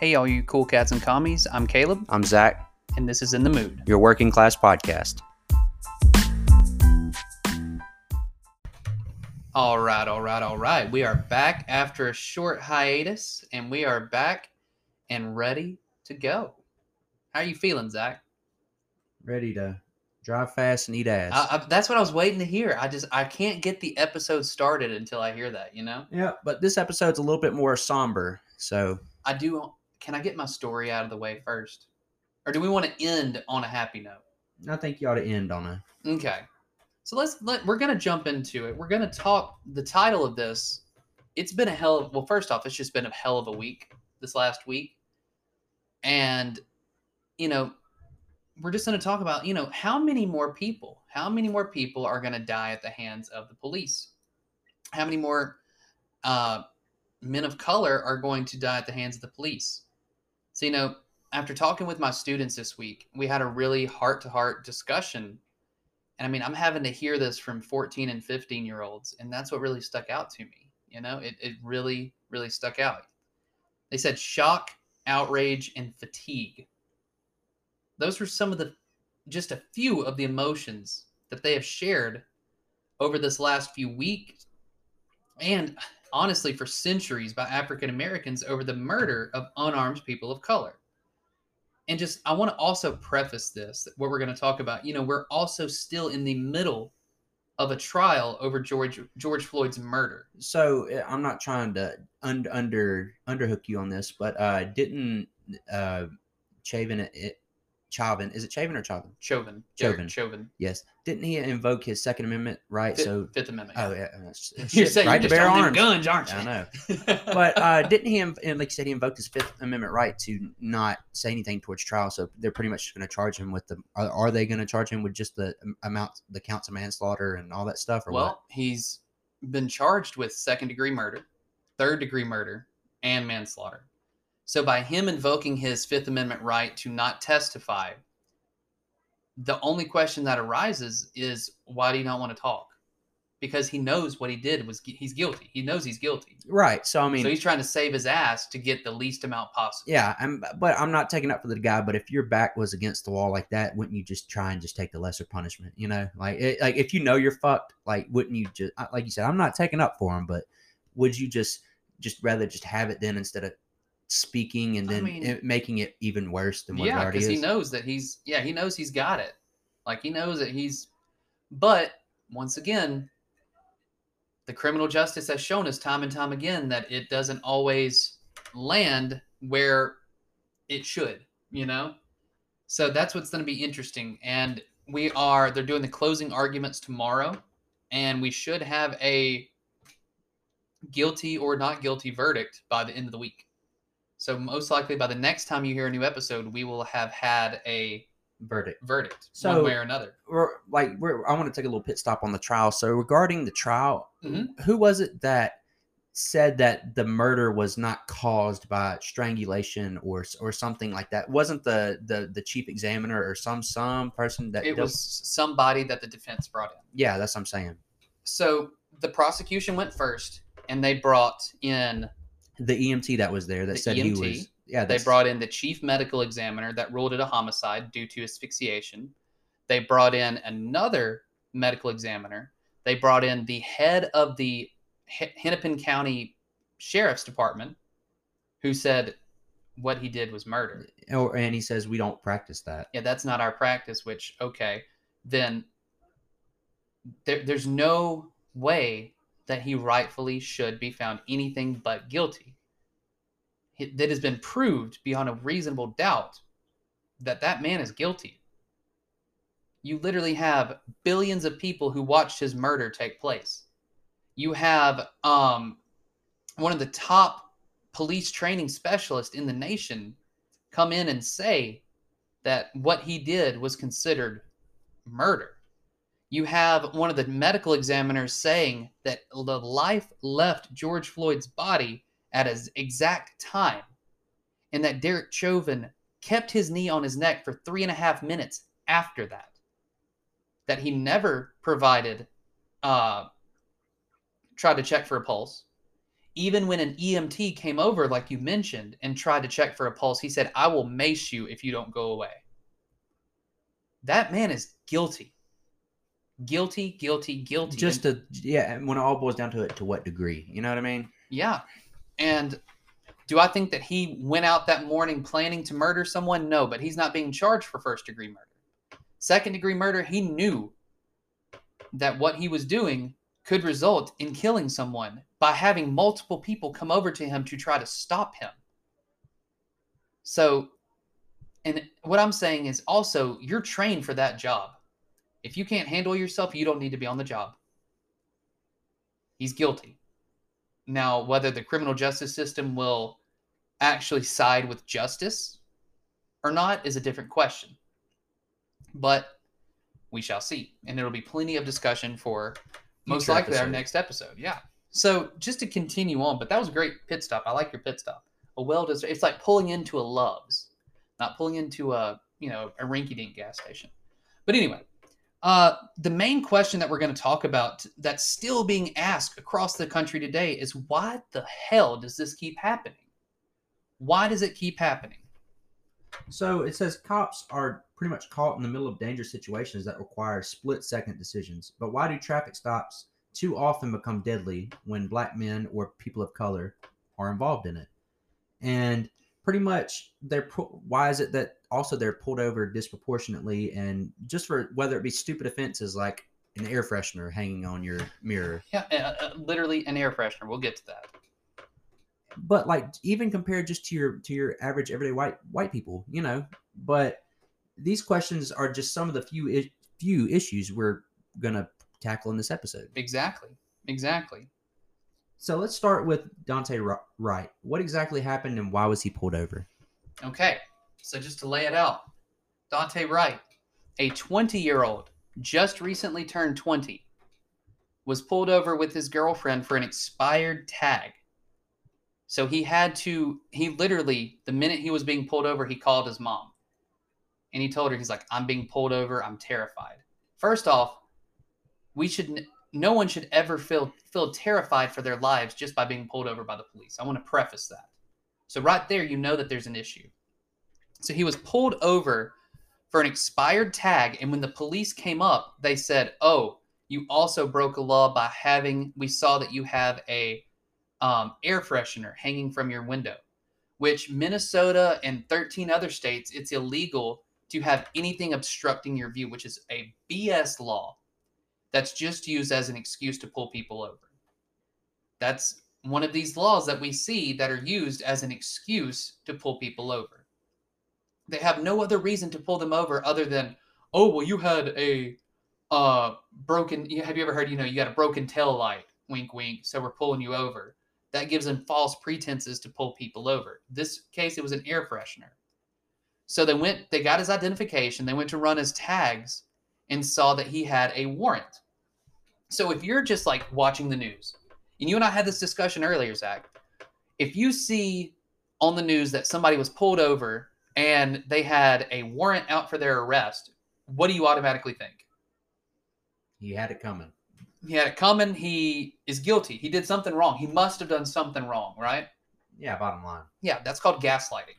Hey, all you cool cats and commies. I'm Caleb, I'm Zach, and this is In the Mood. your working class podcast. All right, all right, all right. We are back after a short hiatus, and we are back and ready to go. How are you feeling, Zach? Ready to drive fast and eat ass. I, I, that's what I was waiting to hear. I just I can't get the episode started until I hear that. You know, yeah, but this episode's a little bit more somber. So I do. Can I get my story out of the way first, or do we want to end on a happy note? I think you ought to end on a. Okay. So let's let we're gonna jump into it. We're gonna talk the title of this. It's been a hell of well, first off, it's just been a hell of a week this last week. And you know, we're just gonna talk about, you know, how many more people, how many more people are gonna die at the hands of the police? How many more uh men of color are going to die at the hands of the police? So, you know, after talking with my students this week, we had a really heart to heart discussion and I mean, I'm having to hear this from 14 and 15 year olds, and that's what really stuck out to me. You know, it, it really, really stuck out. They said shock, outrage, and fatigue. Those were some of the, just a few of the emotions that they have shared over this last few weeks, and honestly, for centuries by African Americans over the murder of unarmed people of color. And just i want to also preface this what we're going to talk about. You know we're also still in the middle of a trial over george george floyd's murder. So uh, I'm not trying to un- under underhook you on this, but uh, didn't uh, Chavin it, Chauvin is it Chavin or Chauvin? chauvin Chauvin. Chauvin Yes, didn't he invoke his Second Amendment right? Fifth, so Fifth amendment oh yeah, s- you're saying right you're to just bear arms. guns aren't you I know. but uh, didn't he, and like you said, he invoked his Fifth Amendment right to not say anything towards trial. So they're pretty much going to charge him with the. Are, are they going to charge him with just the amount, the counts of manslaughter and all that stuff, or well he's been charged with second degree murder third degree murder and manslaughter so by him invoking his fifth amendment right to not testify the only question that arises is why do you not want to talk because he knows what he did was he's guilty he knows he's guilty? Right. So I mean, so he's trying to save his ass to get the least amount possible yeah. I'm, but I'm not taking up for the guy. But if your back was against the wall like that, wouldn't you just try and just take the lesser punishment? You know, like it, like if you know you're fucked, like wouldn't you just like you said? I'm not taking up for him, but would you just just rather just have it then instead of speaking and I then mean- it- making it even worse than what it yeah already because is? he knows that he's yeah he knows he's got it. Like he knows that he's but once again the criminal justice has shown us time and time again that it doesn't always land where it should you know? So that's what's going to be interesting and we are they're doing the closing arguments tomorrow and we should have a guilty or not guilty verdict by the end of the week so most likely by the next time you hear a new episode, we will have had a verdict. verdict So- one way or another. we're like we're, I want to take a little pit stop on the trial. So regarding the trial, Mhm. who was it that said that the murder was not caused by strangulation or or something like that? Wasn't the the the chief examiner or some some person that It dealt- was somebody that the defense brought in. yeah, that's what I'm saying. So the prosecution went first, and they brought in The EMT that was there that The said he was yeah they brought in the chief medical examiner that ruled it a homicide due to asphyxiation. They brought in another medical examiner. They brought in the head of the Hennepin County Sheriff's Department, who said what he did was murder. or, and he says we don't practice that. yeah, that's not our practice, which, okay, then there, there's no way that he rightfully should be found anything but guilty. That has been proved beyond a reasonable doubt that that man is guilty. You literally have billions of people who watched his murder take place. You have um, one of the top police training specialists in the nation come in and say that what he did was considered murder. You have one of the medical examiners saying that the life left George Floyd's body at his exact time, and that Derek Chauvin kept his knee on his neck for three and a half minutes after that. That he never provided, uh, tried to check for a pulse. Even when an EMT came over, like you mentioned, and tried to check for a pulse, he said, I will mace you if you don't go away. That man is guilty. Guilty, guilty, guilty. Just to yeah, and when it all boils down to it, to what degree? You know what I mean? Yeah. And do I think that he went out that morning planning to murder someone? No, but he's not being charged for first degree murder. Second degree murder, he knew that what he was doing could result in killing someone by having multiple people come over to him to try to stop him. So, and what I'm saying is also, you're trained for that job. If you can't handle yourself, you don't need to be on the job. He's guilty. Now, whether the criminal justice system will actually side with justice or not is a different question. But we shall see. And there will be plenty of discussion for most Future likely our next episode. Yeah. So just to continue on, but that was a great pit stop. I like your pit stop. A well deserved. It's like pulling into a Love's, not pulling into a you know a rinky-dink gas station. But anyway, uh, the main question that we're going to talk about that's still being asked across the country today is why the hell does this keep happening? Why does it keep happening? So it says cops are pretty much caught in the middle of dangerous situations that require split second decisions. But why do traffic stops too often become deadly when black men or people of color are involved in it? And pretty much they're why is it that also they're pulled over disproportionately and just for whether it be stupid offenses like an air freshener hanging on your mirror Yeah, uh, literally an air freshener. We'll get to that. but like even compared just to your to your average everyday white white people you know but these questions are just some of the few few issues we're gonna tackle in this episode Exactly. Exactly. So let's start with daunte wright what exactly happened and why was he pulled over Okay. So just to lay it out, Daunte Wright, a 20 year old, just recently turned 20, was pulled over with his girlfriend for an expired tag. So he had to, he literally, the minute he was being pulled over, he called his mom. And he told her, he's like, I'm being pulled over. I'm terrified. First off, we should, no one should ever feel, feel terrified for their lives just by being pulled over by the police. I want to preface that. So right there, you know that there's an issue. So he was pulled over for an expired tag, and when the police came up, they said, "Oh, you also broke a law by having. We saw that you have a um, air freshener hanging from your window, which Minnesota and 13 other states, it's illegal to have anything obstructing your view, which is a BS law that's just used as an excuse to pull people over. That's one of these laws that we see that are used as an excuse to pull people over. They have no other reason to pull them over other than, oh, well, you had a uh, broken. Have you ever heard? You know, you got a broken tail light. Wink, wink. So we're pulling you over. That gives them false pretenses to pull people over. This case, it was an air freshener. So they went. They got his identification. They went to run his tags and saw that he had a warrant. So if you're just like watching the news, and you and I had this discussion earlier, Zach, if you see on the news that somebody was pulled over and they had a warrant out for their arrest, what do you automatically think? he had it coming He had it coming. He is guilty. He did something wrong. He must have done something wrong, right? yeah bottom line Yeah, that's called gaslighting.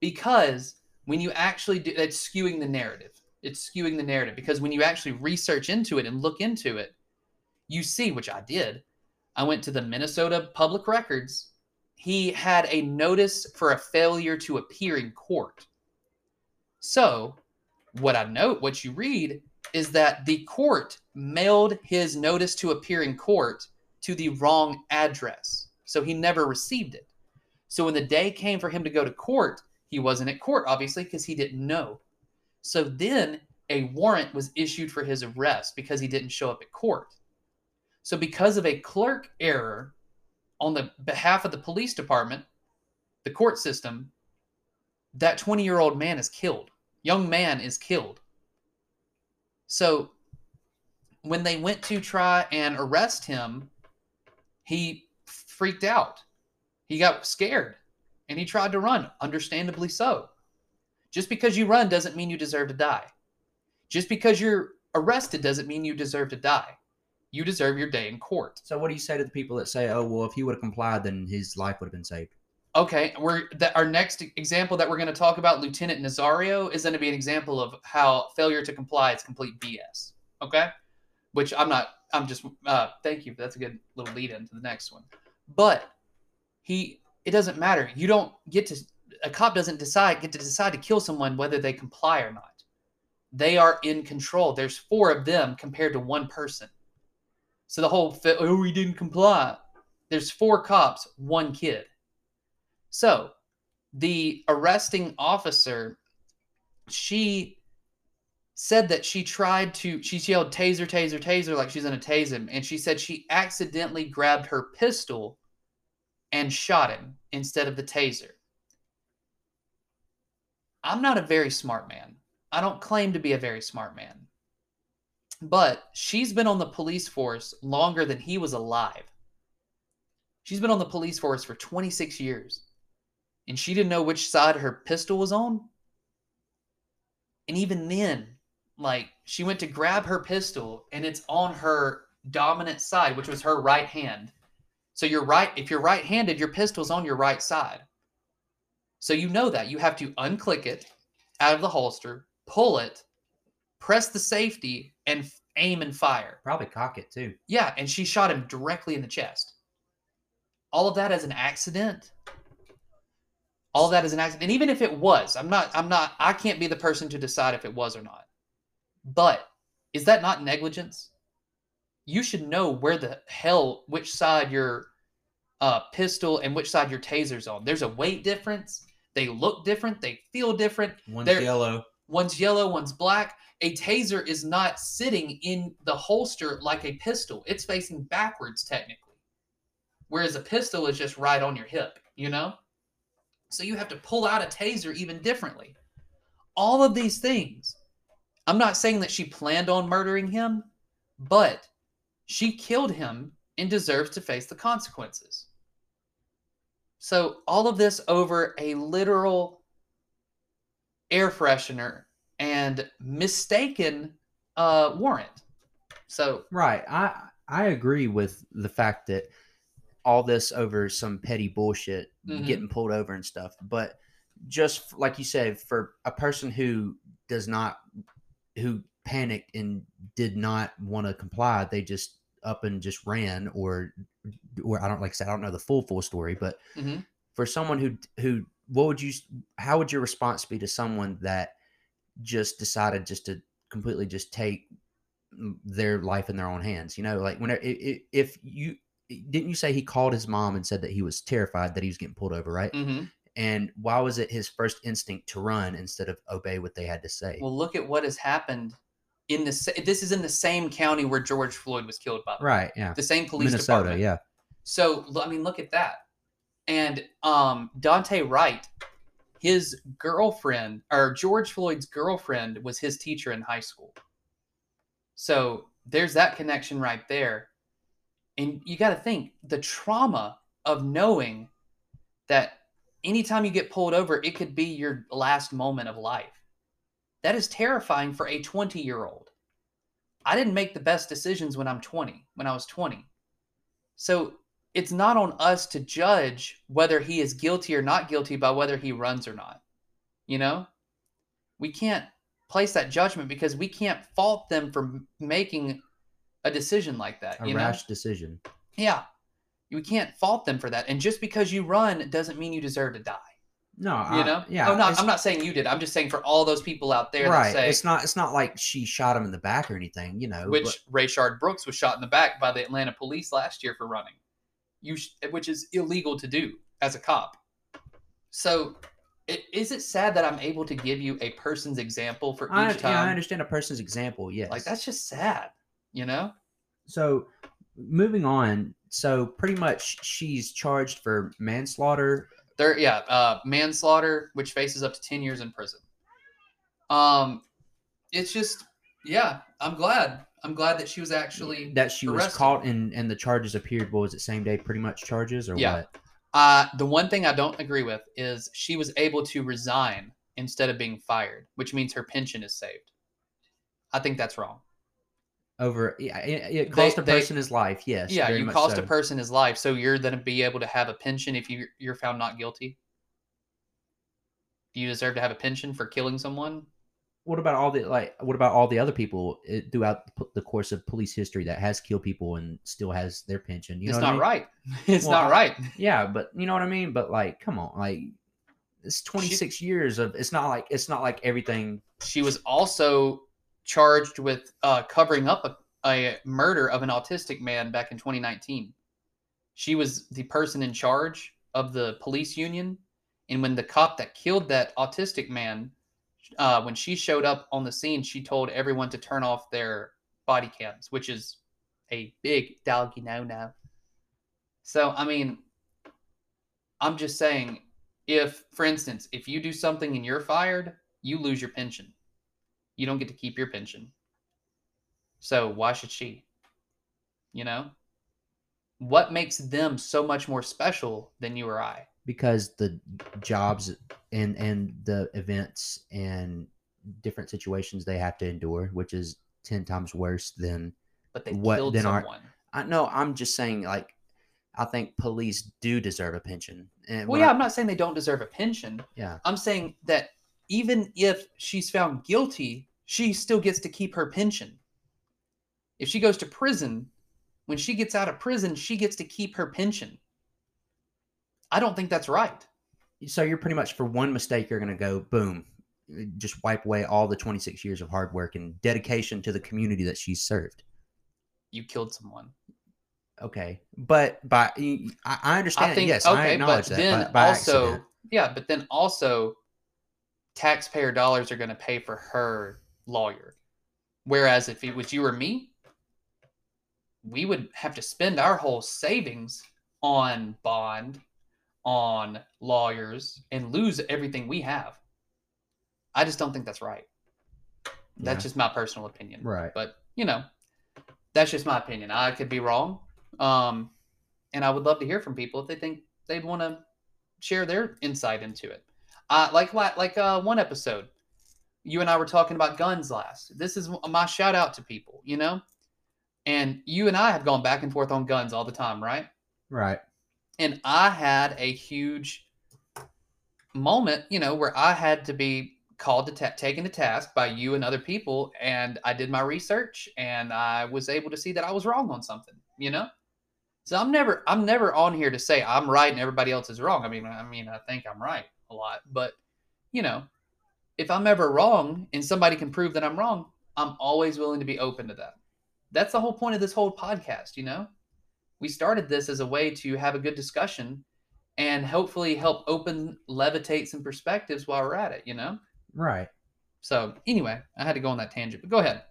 Because when you actually do, it's skewing the narrative. It's skewing the narrative because when you actually research into it and look into it, you see, which I did. I went to the Minnesota Public Records. He had a notice for a failure to appear in court. So, what I note, what you read, is that the court mailed his notice to appear in court to the wrong address. So he never received it. So when the day came for him to go to court, he wasn't at court, obviously, because he didn't know. So then a warrant was issued for his arrest because he didn't show up at court. So, because of a clerk error on the behalf of the police department, the court system, that 20 year old man is killed. Young man is killed. So, when they went to try and arrest him, he freaked out. He got scared and he tried to run, understandably so. Just because you run doesn't mean you deserve to die. Just because you're arrested doesn't mean you deserve to die. you deserve your day in court. So what do you say to the people that say, "Oh, well, if he would have complied, then his life would have been saved"? Okay, we're that our next example that we're going to talk about, Lieutenant Nazario, is going to be an example of how failure to comply is complete BS. Okay, which I'm not. I'm just. Uh, thank you. That's a good little lead into the next one. But he, it doesn't matter. You don't get to. A cop doesn't decide get to decide to kill someone whether they comply or not. They are in control. There's four of them compared to one person. So the whole oh he didn't comply. There's four cops, one kid. So the arresting officer, she said that she tried to, she yelled taser, taser, taser, like she's to tase him. And she said she accidentally grabbed her pistol and shot him instead of the taser. I'm not a very smart man. I don't claim to be a very smart man. But she's been on the police force longer than he was alive. She's been on the police force for 26 years and she didn't know which side her pistol was on. And even then, like she went to grab her pistol and it's on her dominant side, which was her right hand. So you're right, if you're right handed, your pistol's on your right side. So you know that. You have to unclick it out of the holster, pull it, press the safety, and aim and fire. Probably cock it too. Yeah, and she shot him directly in the chest. All of that as an accident all that is an accident and even if it was i'm not i'm not i can't be the person to decide if it was or not but is that not negligence you should know where the hell which side your uh, pistol and which side your taser's on there's a weight difference they look different they feel different One's They're- yellow. one's yellow one's black a taser is not sitting in the holster like a pistol it's facing backwards technically whereas a pistol is just right on your hip you know so you have to pull out a taser even differently. All of these things. I'm not saying that she planned on murdering him, but she killed him and deserves to face the consequences. So all of this over a literal air freshener and mistaken uh, warrant. So Right. I I agree with the fact that all this over some petty bullshit, Mhm. getting pulled over and stuff. But just like you said, for a person who does not, who panicked and did not want to comply, they just up and just ran, or, or I don't like I said, I don't know the full full story, but Mhm. for someone who who, what would you, how would your response be to someone that just decided just to completely just take their life in their own hands. You know, like i- if you didn't you say he called his mom and said that he was terrified that he was getting pulled over, right? mhm. And why was it his first instinct to run instead of obey what they had to say? well, look at what has happened in the. This is in the same county where George Floyd was killed by. the right? Yeah, The same police Minnesota. department. Yeah, So I mean, look at that. And um, Daunte Wright, his girlfriend or George Floyd's girlfriend was his teacher in high school. So there's that connection right there. And you got to think the trauma of knowing that anytime you get pulled over, it could be your last moment of life. That is terrifying for a 20 year old. I didn't make the best decisions when I'm 20, when I was 20. So it's not on us to judge whether he is guilty or not guilty by whether he runs or not. You know, we can't place that judgment because we can't fault them for making a decision like that. a rash know, decision. yeah, we can't fault them for that. And just because you run doesn't mean you deserve to die. No, You I- know, yeah. Oh, no, it's- I'm not saying you did. I'm just saying for all those people out there right. that say, it's not. It's not like she shot him in the back or anything. You know, which but- Rayshard Brooks was shot in the back by the Atlanta police last year for running, you sh- which is illegal to do as a cop. So, i- is it sad that I'm able to give you a person's example for each time? yeah, I understand a person's example. Yes, Like that's just sad, you know? So, moving on. So, pretty much, she's charged for manslaughter. There, yeah, uh, manslaughter, which faces up to ten years in prison. Um, it's just, yeah, I'm glad. I'm glad that she was actually that she was caught and and the charges appeared. What was it? Same day, pretty much charges or Yeah. what? Uh, the one thing I don't agree with is she was able to resign instead of being fired, which means her pension is saved. I think that's wrong. Over yeah, it, it They- cost a they- person his life. Yes. yeah, you cost so. a person his life, so you're going to be able to have a pension if you you're found not guilty. Do you deserve to have a pension for killing someone? What about all the like? What about all the other people uh, throughout the course of police history that has killed people and still has their pension? You it's know what I not mean? right. It's Well, not right. Yeah, but you know what I mean. But like, come on, like it's twenty six years of. It's not like it's not like everything. She was also charged with uh, covering up a, a murder of an autistic man back in 2019. She was the person in charge of the police union, and when the cop that killed that autistic man, uh, when she showed up on the scene, she told everyone to turn off their body cams, which is a big doggy no no. So I mean, I'm just saying, if for instance, if you do something and you're fired, you lose your pension. You don't get to keep your pension. So why should she? You know? What makes them so much more special than you or I? because the jobs and and the events and different situations they have to endure, which is ten times worse than But they What- killed our- someone. I know. I'm just saying, like, I think police do deserve a pension. And Well, yeah, I- I'm not saying they don't deserve a pension. yeah, I'm saying that even if she's found guilty, she still gets to keep her pension. If she goes to prison, when she gets out of prison, she gets to keep her pension. I don't think that's right. so you're pretty much for one mistake, you're gonna go boom, just wipe away all the 26 years of hard work and dedication to the community that she's served. You killed someone. Okay, but by I, I understand. I think yes, I okay, acknowledge but that. then by, by also accident. yeah, but then also taxpayer dollars are going to pay for her lawyer. Whereas if it was you or me, we would have to spend our whole savings on bond, on lawyers, and lose everything we have. I just don't think that's right. That's Yeah. just my personal opinion. Right. But, you know, that's just my opinion. I could be wrong. Um, and I would love to hear from people if they think they'd want to share their insight into it. Uh, like like uh, one episode, you and I were talking about guns last. This is my shout out to people, you know? And you and I have gone back and forth on guns all the time, right? right. and I had a huge moment, you know, where I had to be called to ta- taken to task by you and other people, and I did my research, and I was able to see that I was wrong on something, you know. So I'm never, I'm never on here to say I'm right and everybody else is wrong. I mean, I mean, I think I'm right a lot, but you know, if I'm ever wrong and somebody can prove that I'm wrong, I'm always willing to be open to that. That's the whole point of this whole podcast, you know we started this as a way to have a good discussion and hopefully help open levitate some perspectives while we're at it you know Right. so anyway i had to go on that tangent but go ahead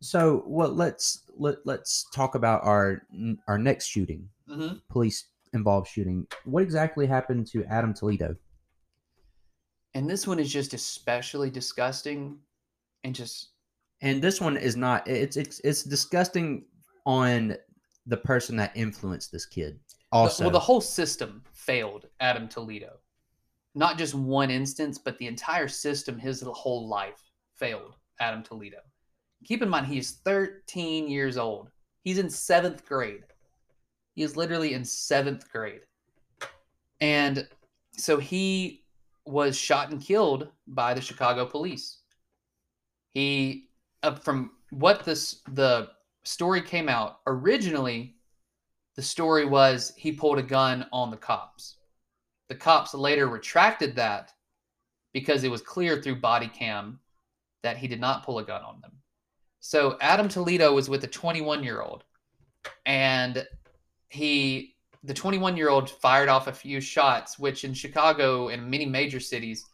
So what? Let's let let's talk about our our next shooting, mm-hmm. police involved shooting. What exactly happened to Adam Toledo? And this one is just especially disgusting and just And this one is not. It's it's it's disgusting on the person that influenced this kid. Also, well the whole system failed adam toledo not just one instance but the entire system his whole life failed adam toledo keep in mind he is 13 years old he's in seventh grade he is literally in seventh grade and so he was shot and killed by the chicago police. He uh, from what this the story came out originally the story was he pulled a gun on the cops. The cops later retracted that because it was clear through body cam that he did not pull a gun on them. So adam toledo was with a 21 year old and he the 21 year old fired off a few shots which in chicago and many major cities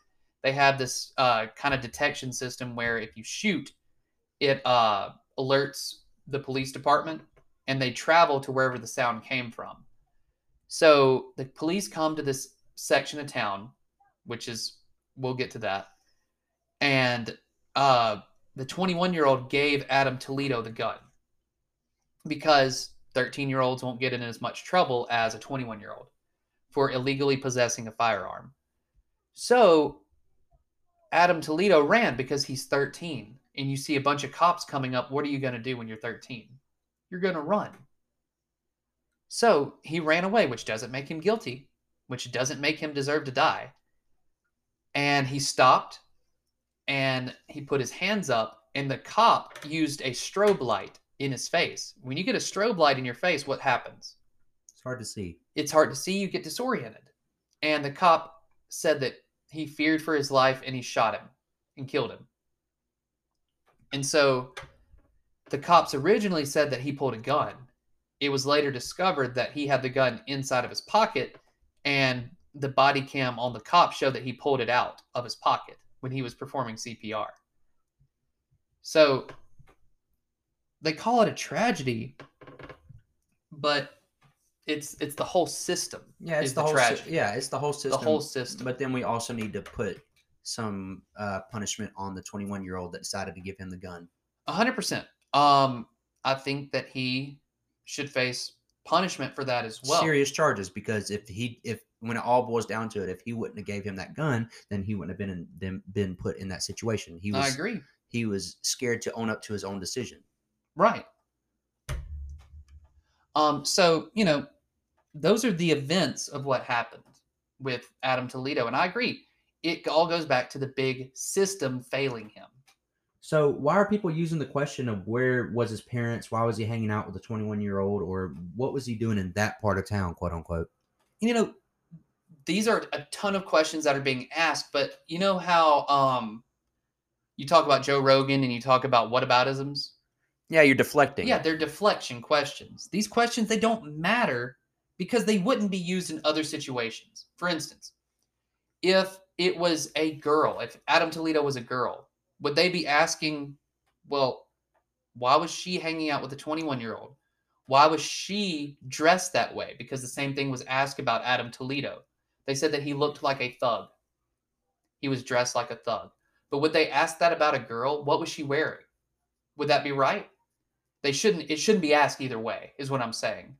they have this uh, kind of detection system where if you shoot it uh, alerts the police department and they travel to wherever the sound came from. So the police come to this section of town which is we'll get to that and uh, the 21 year old gave adam toledo the gun. Because 13 year olds won't get in as much trouble as a 21 year old for illegally possessing a firearm. So Adam Toledo ran because he's 13 and you see a bunch of cops coming up, what are you going to do when you're 13? You're going to run. So he ran away, which doesn't make him guilty, which doesn't make him deserve to die. And he stopped and he put his hands up, and the cop used a strobe light in his face. When you get a strobe light in your face, what happens? It's hard to see. It's hard to see, you get disoriented. And the cop said that he feared for his life and he shot him and killed him. And so the cops originally said that he pulled a gun. It was later discovered that he had the gun inside of his pocket, and the body cam on the cop showed that he pulled it out of his pocket when he was performing CPR. So they call it a tragedy, but it's it's the whole system. Yeah, it's the, the whole. tragedy. yeah, it's the whole system. The whole system. But then we also need to put some uh, punishment on the 21 year old that decided to give him the gun. A hundred percent. Um, I think that he should face punishment for that as well. Serious charges because if he if when it all boils down to it, if he wouldn't have gave him that gun, then he wouldn't have been in, been, been put in that situation. He was I agree. he was scared to own up to his own decision. Right. Um, so, you know, those are the events of what happened with Adam Toledo. And I agree. It all goes back to the big system failing him. So why are people using the question of where was his parents? Why was he hanging out with a 21 year old, or what was he doing in that part of town, quote unquote? You know, these are a ton of questions that are being asked, but you know how um you talk about Joe Rogan and you talk about what whataboutisms? Yeah, you're deflecting. Yeah, they're deflection questions. These questions they don't matter because they wouldn't be used in other situations. For instance, if it was a girl, if Adam Toledo was a girl, would they be asking, well, why was she hanging out with a 21 year old? Why was she dressed that way? Because the same thing was asked about Adam Toledo. They said that he looked like a thug. He was dressed like a thug. But would they ask that about a girl? What was she wearing? Would that be right? They shouldn't it shouldn't be asked either way, is what I'm saying.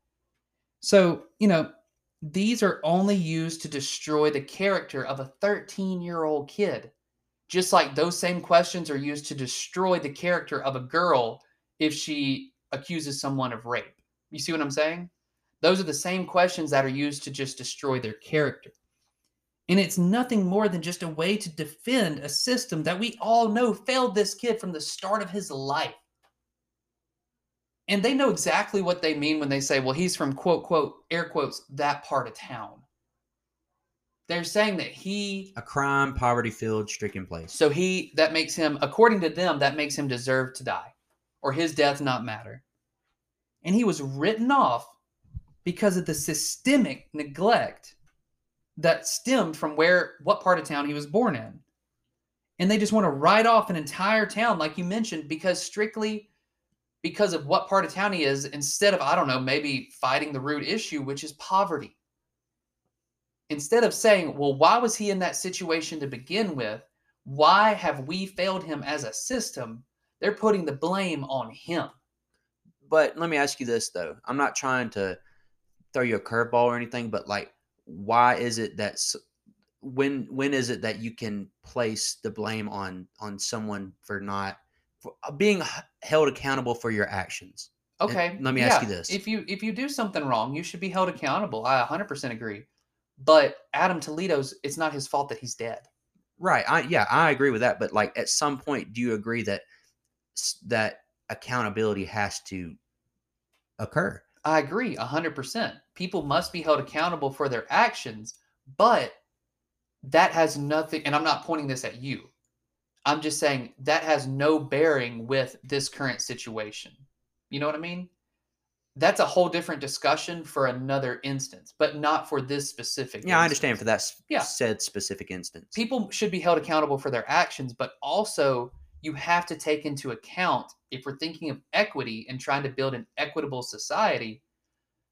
So, you know, these are only used to destroy the character of a 13-year-old kid. Just like those same questions are used to destroy the character of a girl if she accuses someone of rape. You see what I'm saying? Those are the same questions that are used to just destroy their character. And it's nothing more than just a way to defend a system that we all know failed this kid from the start of his life. And they know exactly what they mean when they say, well, he's from quote, quote, air quotes, that part of town. They're saying that he, A crime, poverty filled, stricken place. so he, that makes him, according to them, that makes him deserve to die or his death not matter. And he was written off because of the systemic neglect that stemmed from where, what part of town he was born in. And they just want to write off an entire town, like you mentioned, because strictly because of what part of town he is, instead of, I don't know, maybe fighting the root issue, which is poverty. Instead of saying, well, why was he in that situation to begin with? Why have we failed him as a system? They're putting the blame on him. But let me ask you this though. I'm not trying to throw you a curveball or anything, but like, why is it that when when is it that you can place the blame on on someone for not for uh, being held accountable for your actions? And Okay. let me ask you this. If you if you do something wrong, you should be held accountable. I 100% agree. But Adam Toledo's it's not his fault that he's dead. Right. I yeah, I agree with that. But like, at some point, do you agree that that accountability has to occur? I agree 100%. People must be held accountable for their actions, but that has nothing and I'm not pointing this at you. I'm just saying that has no bearing with this current situation. You know what I mean? That's a whole different discussion for another instance, but not for this specific. Yeah, I understand for that Yeah. said specific instance. people should be held accountable for their actions, but also you have to take into account if we're thinking of equity and trying to build an equitable society,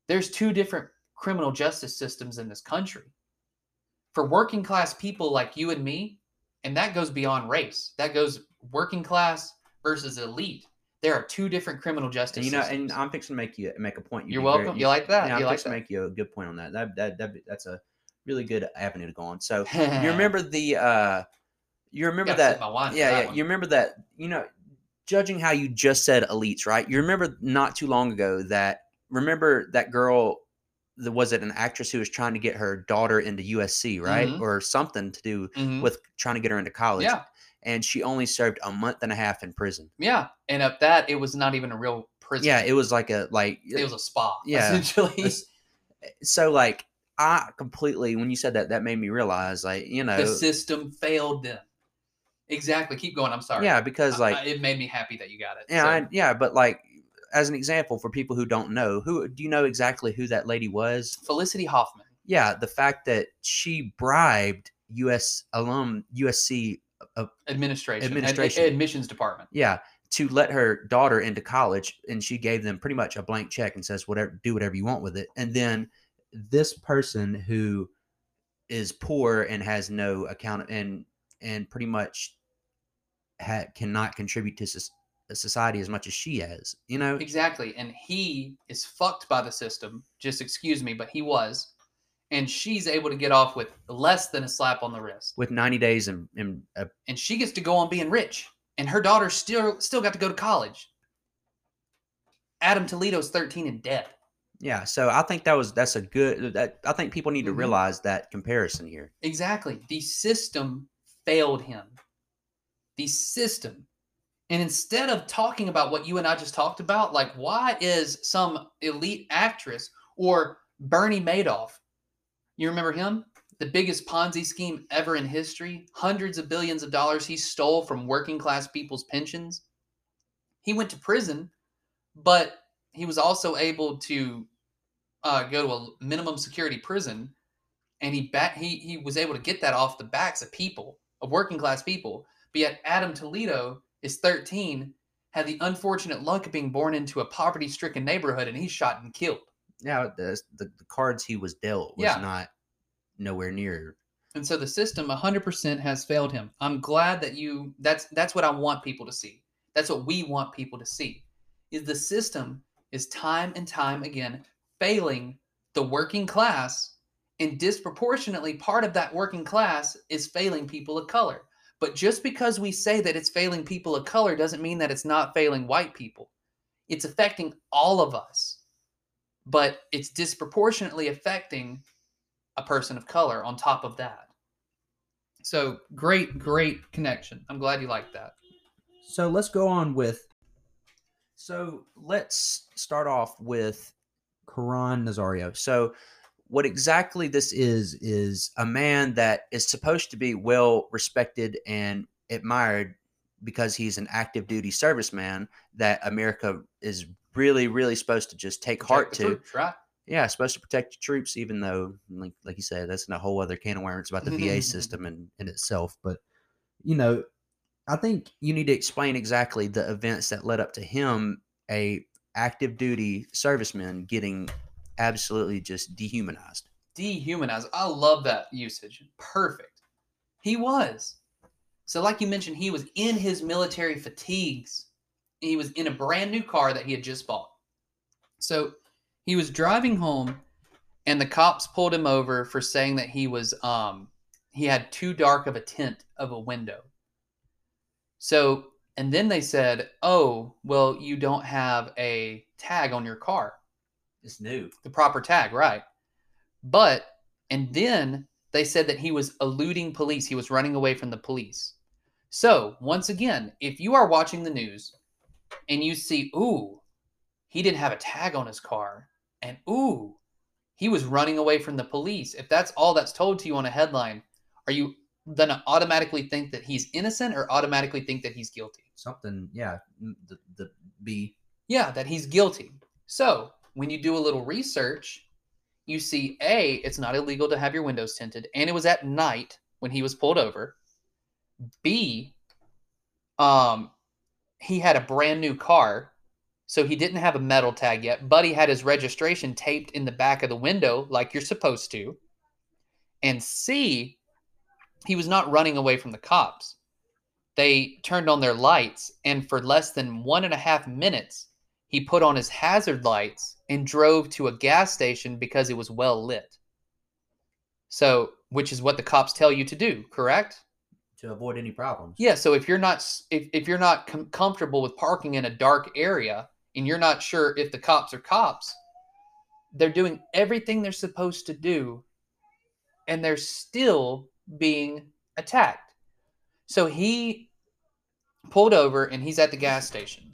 there's two different criminal justice systems in this country. For working class people like you and me, and that goes beyond race. That goes working class versus elite. There are two different criminal justice And you know, systems. and I'm fixing to make you make a point. You're be very- welcome. you like that? Yeah, I'm you like fixing to make you a good point on that. That that, that that's a really good avenue to go on. So you remember the uh you remember Gotta that yeah that yeah one. you remember that you know judging how you just said elites, right? You remember not too long ago that remember that girl that was it an actress who was trying to get her daughter into USC, right? Mhm. Or something to do Mhm. with trying to get her into college. Yeah. And she only served a month and a half in prison. Yeah, and at that, it was not even a real prison. Yeah, it was like a like it was a spa. Yeah, essentially. so like I completely when you said that that made me realize like you know the system failed them. Exactly. Keep going. I'm sorry. yeah because like I- it made me happy that you got it. yeah So, I, yeah but like as an example for people who don't know who do you know exactly who that lady was Felicity Huffman. yeah the fact that she bribed us alum usc uh, uh, Administration. ad- Administration. admissions department. yeah to let her daughter into college and she gave them pretty much a blank check and says whatever do whatever you want with it and then this person who is poor and has no account and and pretty much ha- cannot contribute to society as much as she has you know Exactly. And he is fucked by the system. Just excuse me, but he was. And she's able to get off with less than a slap on the wrist. with 90 days and, and uh, And she gets to go on being rich. And her daughter still still got to go to college. Adam Toledo's 13 and dead. yeah so i think that was that's a good that i think people need to Mhm. realize that comparison here Exactly. The system failed him. The system. And instead of talking about what you and I just talked about, like why is some elite actress or Bernie Madoff, you remember him? The biggest Ponzi scheme ever in history, hundreds of billions of dollars he stole from working class people's pensions. He went to prison, but he was also able to uh, go to a minimum security prison and he back he he was able to get that off the backs of people of working class people but yet adam toledo is 13 had the unfortunate luck of being born into a poverty stricken neighborhood and he's shot and killed. Yeah the, the, the cards he was dealt was Yeah. not nowhere near. And so the system 100% has failed him. I'm glad that you that's that's what i want people to see. That's what we want people to see is the system is time and time again failing the working class and disproportionately part of that working class is failing people of color but just because we say that it's failing people of color doesn't mean that it's not failing white people it's affecting all of us but it's disproportionately affecting a person of color on top of that so great great connection i'm glad you liked that So let's go on with. So let's start off with Caron Nazario. So, what exactly this is is a man that is supposed to be well respected and admired because he's an active duty serviceman that America is really, really supposed to just take heart Protect to. troops, right Yeah, supposed to protect the troops, even though, like, like you said, that's in a whole other can of worms about the VA system in, in itself. But, you know, I think you need to explain exactly the events that led up to him, a active duty serviceman, getting absolutely just dehumanized. dehumanized. I love that usage. Perfect. He was. So, like you mentioned, he was in his military fatigues. He was in a brand new car that he had just bought. So, he was driving home, and the cops pulled him over for saying that he was um he had too dark of a tint of a window. So, and then they said, "Oh, well, you don't have a tag on your car." It's new. the proper tag, right? But and then they said that he was eluding police. He was running away from the police. So once again, if you are watching the news and you see, ooh, he didn't have a tag on his car, and ooh, he was running away from the police. If that's all that's told to you on a headline, are you then automatically think that he's innocent or automatically think that he's guilty? Something, yeah. The, the B. Yeah, that he's guilty. So when you do a little research, you see A, it's not illegal to have your windows tinted, and it was at night when he was pulled over. B, um, he had a brand new car, so he didn't have a metal tag yet, but he had his registration taped in the back of the window like you're supposed to. And C, he was not running away from the cops. They turned on their lights, and for less than one and a half minutes, he put on his hazard lights and drove to a gas station because it was well lit. So, which is what the cops tell you to do, correct? To avoid any problems. Yeah, so if you're not if, if you're not com- comfortable with parking in a dark area and you're not sure if the cops are cops, they're doing everything they're supposed to do and they're still being attacked. So he pulled over and he's at the gas station.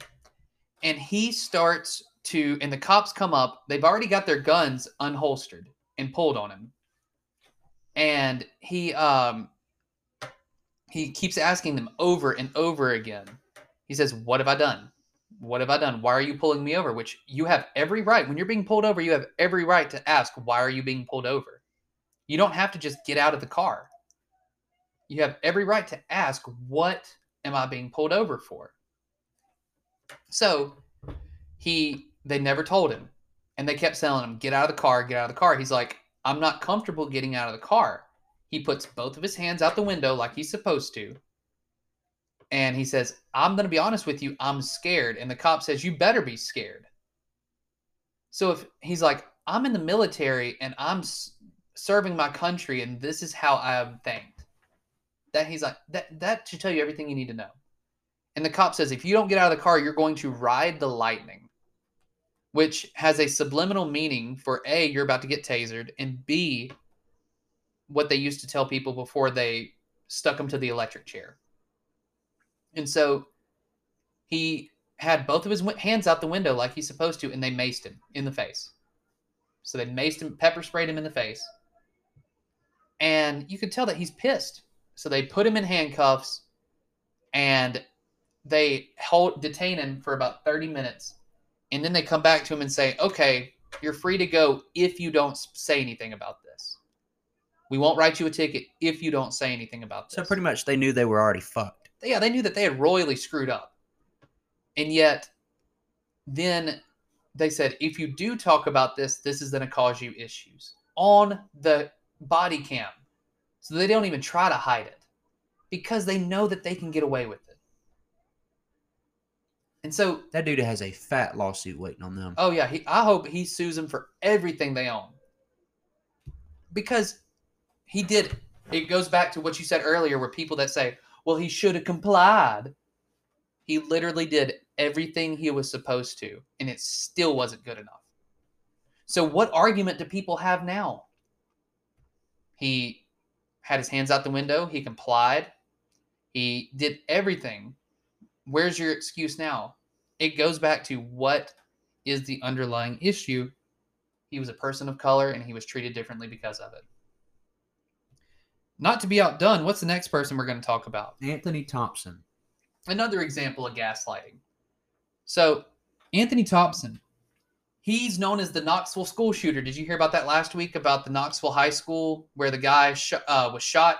And he starts to and the cops come up. They've already got their guns unholstered and pulled on him. And he um he keeps asking them over and over again. He says, What have I done? What have I done? Why are you pulling me over? Which you have every right. When you're being pulled over, you have every right to ask, Why are you being pulled over? You don't have to just get out of the car. You have every right to ask, What am I being pulled over for? So he, they never told him. And they kept telling him, Get out of the car, get out of the car. He's like, I'm not comfortable getting out of the car. He puts both of his hands out the window like he's supposed to. And he says, I'm going to be honest with you, I'm scared. And the cop says, You better be scared. So if he's like, I'm in the military and I'm s- serving my country and this is how I am thanked. That he's like, that, that should tell you everything you need to know. And the cop says, If you don't get out of the car, you're going to ride the lightning, which has a subliminal meaning for A, you're about to get tasered, and B, what they used to tell people before they stuck them to the electric chair. And so he had both of his hands out the window like he's supposed to, and they maced him in the face. So they maced him, pepper sprayed him in the face. And you could tell that he's pissed. So they put him in handcuffs and they hold detain him for about 30 minutes. And then they come back to him and say, okay, you're free to go if you don't say anything about this. We won't write you a ticket if you don't say anything about this. So pretty much they knew they were already fucked. yeah, they knew that they had royally screwed up. And yet, then they said, if you do talk about this, this is going to cause you issues on the body cam. So they don't even try to hide it because they know that they can get away with it. And so, That dude has a fat lawsuit waiting on them. oh yeah, he, I hope he sues them for everything they own because he did. it. It goes back to what you said earlier, where people that say, "Well, he should have complied." He literally did everything he was supposed to, and it still wasn't good enough. So, what argument do people have now? He had his hands out the window. He complied. He did everything. Where's your excuse now? It goes back to what is the underlying issue. He was a person of color and he was treated differently because of it. Not to be outdone, what's the next person we're going to talk about? Anthony Thompson. another example of gaslighting. So, Anthony Thompson, he's known as the Knoxville school shooter. Did you hear about that last week about the Knoxville High School where the guy sh- uh, was shot?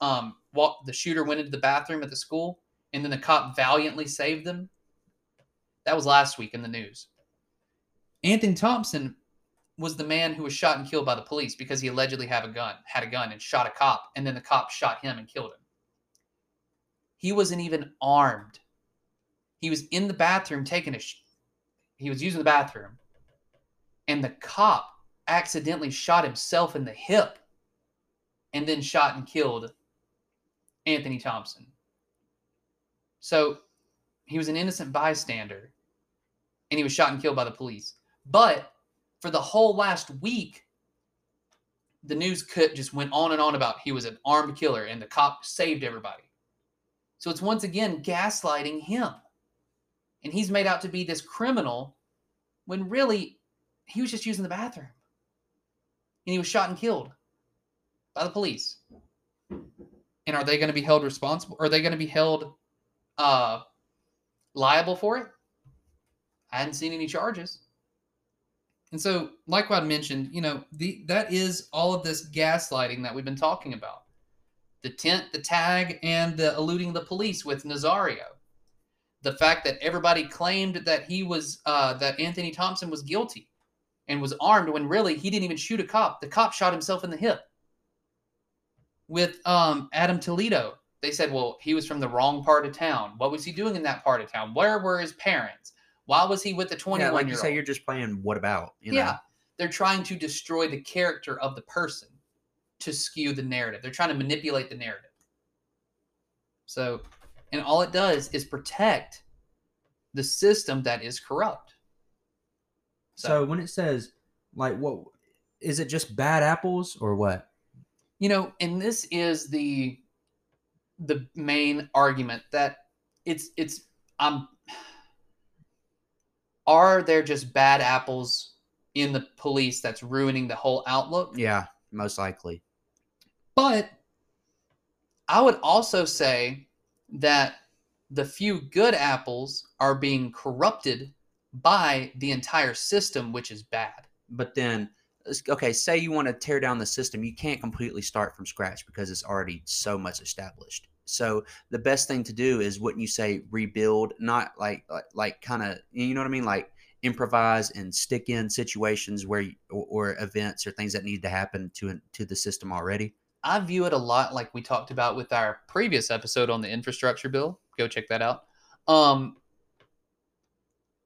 Um, walk, the shooter went into the bathroom at the school, and then the cop valiantly saved them. That was last week in the news. Anthony Thompson was the man who was shot and killed by the police because he allegedly had a gun, had a gun, and shot a cop, and then the cop shot him and killed him. He wasn't even armed. He was in the bathroom taking a. Sh- he was using the bathroom, and the cop accidentally shot himself in the hip, and then shot and killed Anthony Thompson. So, he was an innocent bystander, and he was shot and killed by the police. But for the whole last week, the news cut just went on and on about he was an armed killer, and the cop saved everybody. So it's once again gaslighting him. And he's made out to be this criminal when really he was just using the bathroom. And he was shot and killed by the police. And are they going to be held responsible? Are they going to be held uh, liable for it? I hadn't seen any charges. And so, like what I mentioned, you know, the that is all of this gaslighting that we've been talking about the tent, the tag, and the eluding the police with Nazario. The fact that everybody claimed that he was uh, that Anthony Thompson was guilty and was armed when really he didn't even shoot a cop. The cop shot himself in the hip. With um, Adam Toledo, they said, well, he was from the wrong part of town. What was he doing in that part of town? Where were his parents? Why was he with the Yeah, 21 like you say, you're just playing what about? You know? yeah, they're trying to destroy the character of the person to skew the narrative. They're trying to manipulate the narrative. So, and all it does is protect the system that is corrupt. So, when it says like what is it just bad apples or what? you know, and this is the the main argument that it's it's um are there just bad apples in the police that's ruining the whole outlook? Yeah, most likely. But I would also say that the few good apples are being corrupted by the entire system, which is bad. But then okay, say you want to tear down the system, you can't completely start from scratch because it's already so much established. So the best thing to do is wouldn't you say rebuild, not like like, like kind of you know what I mean, like improvise and stick in situations where you, or, or events or things that need to happen to to the system already. I view it a lot like we talked about with our previous episode on the infrastructure bill. Go check that out. Um,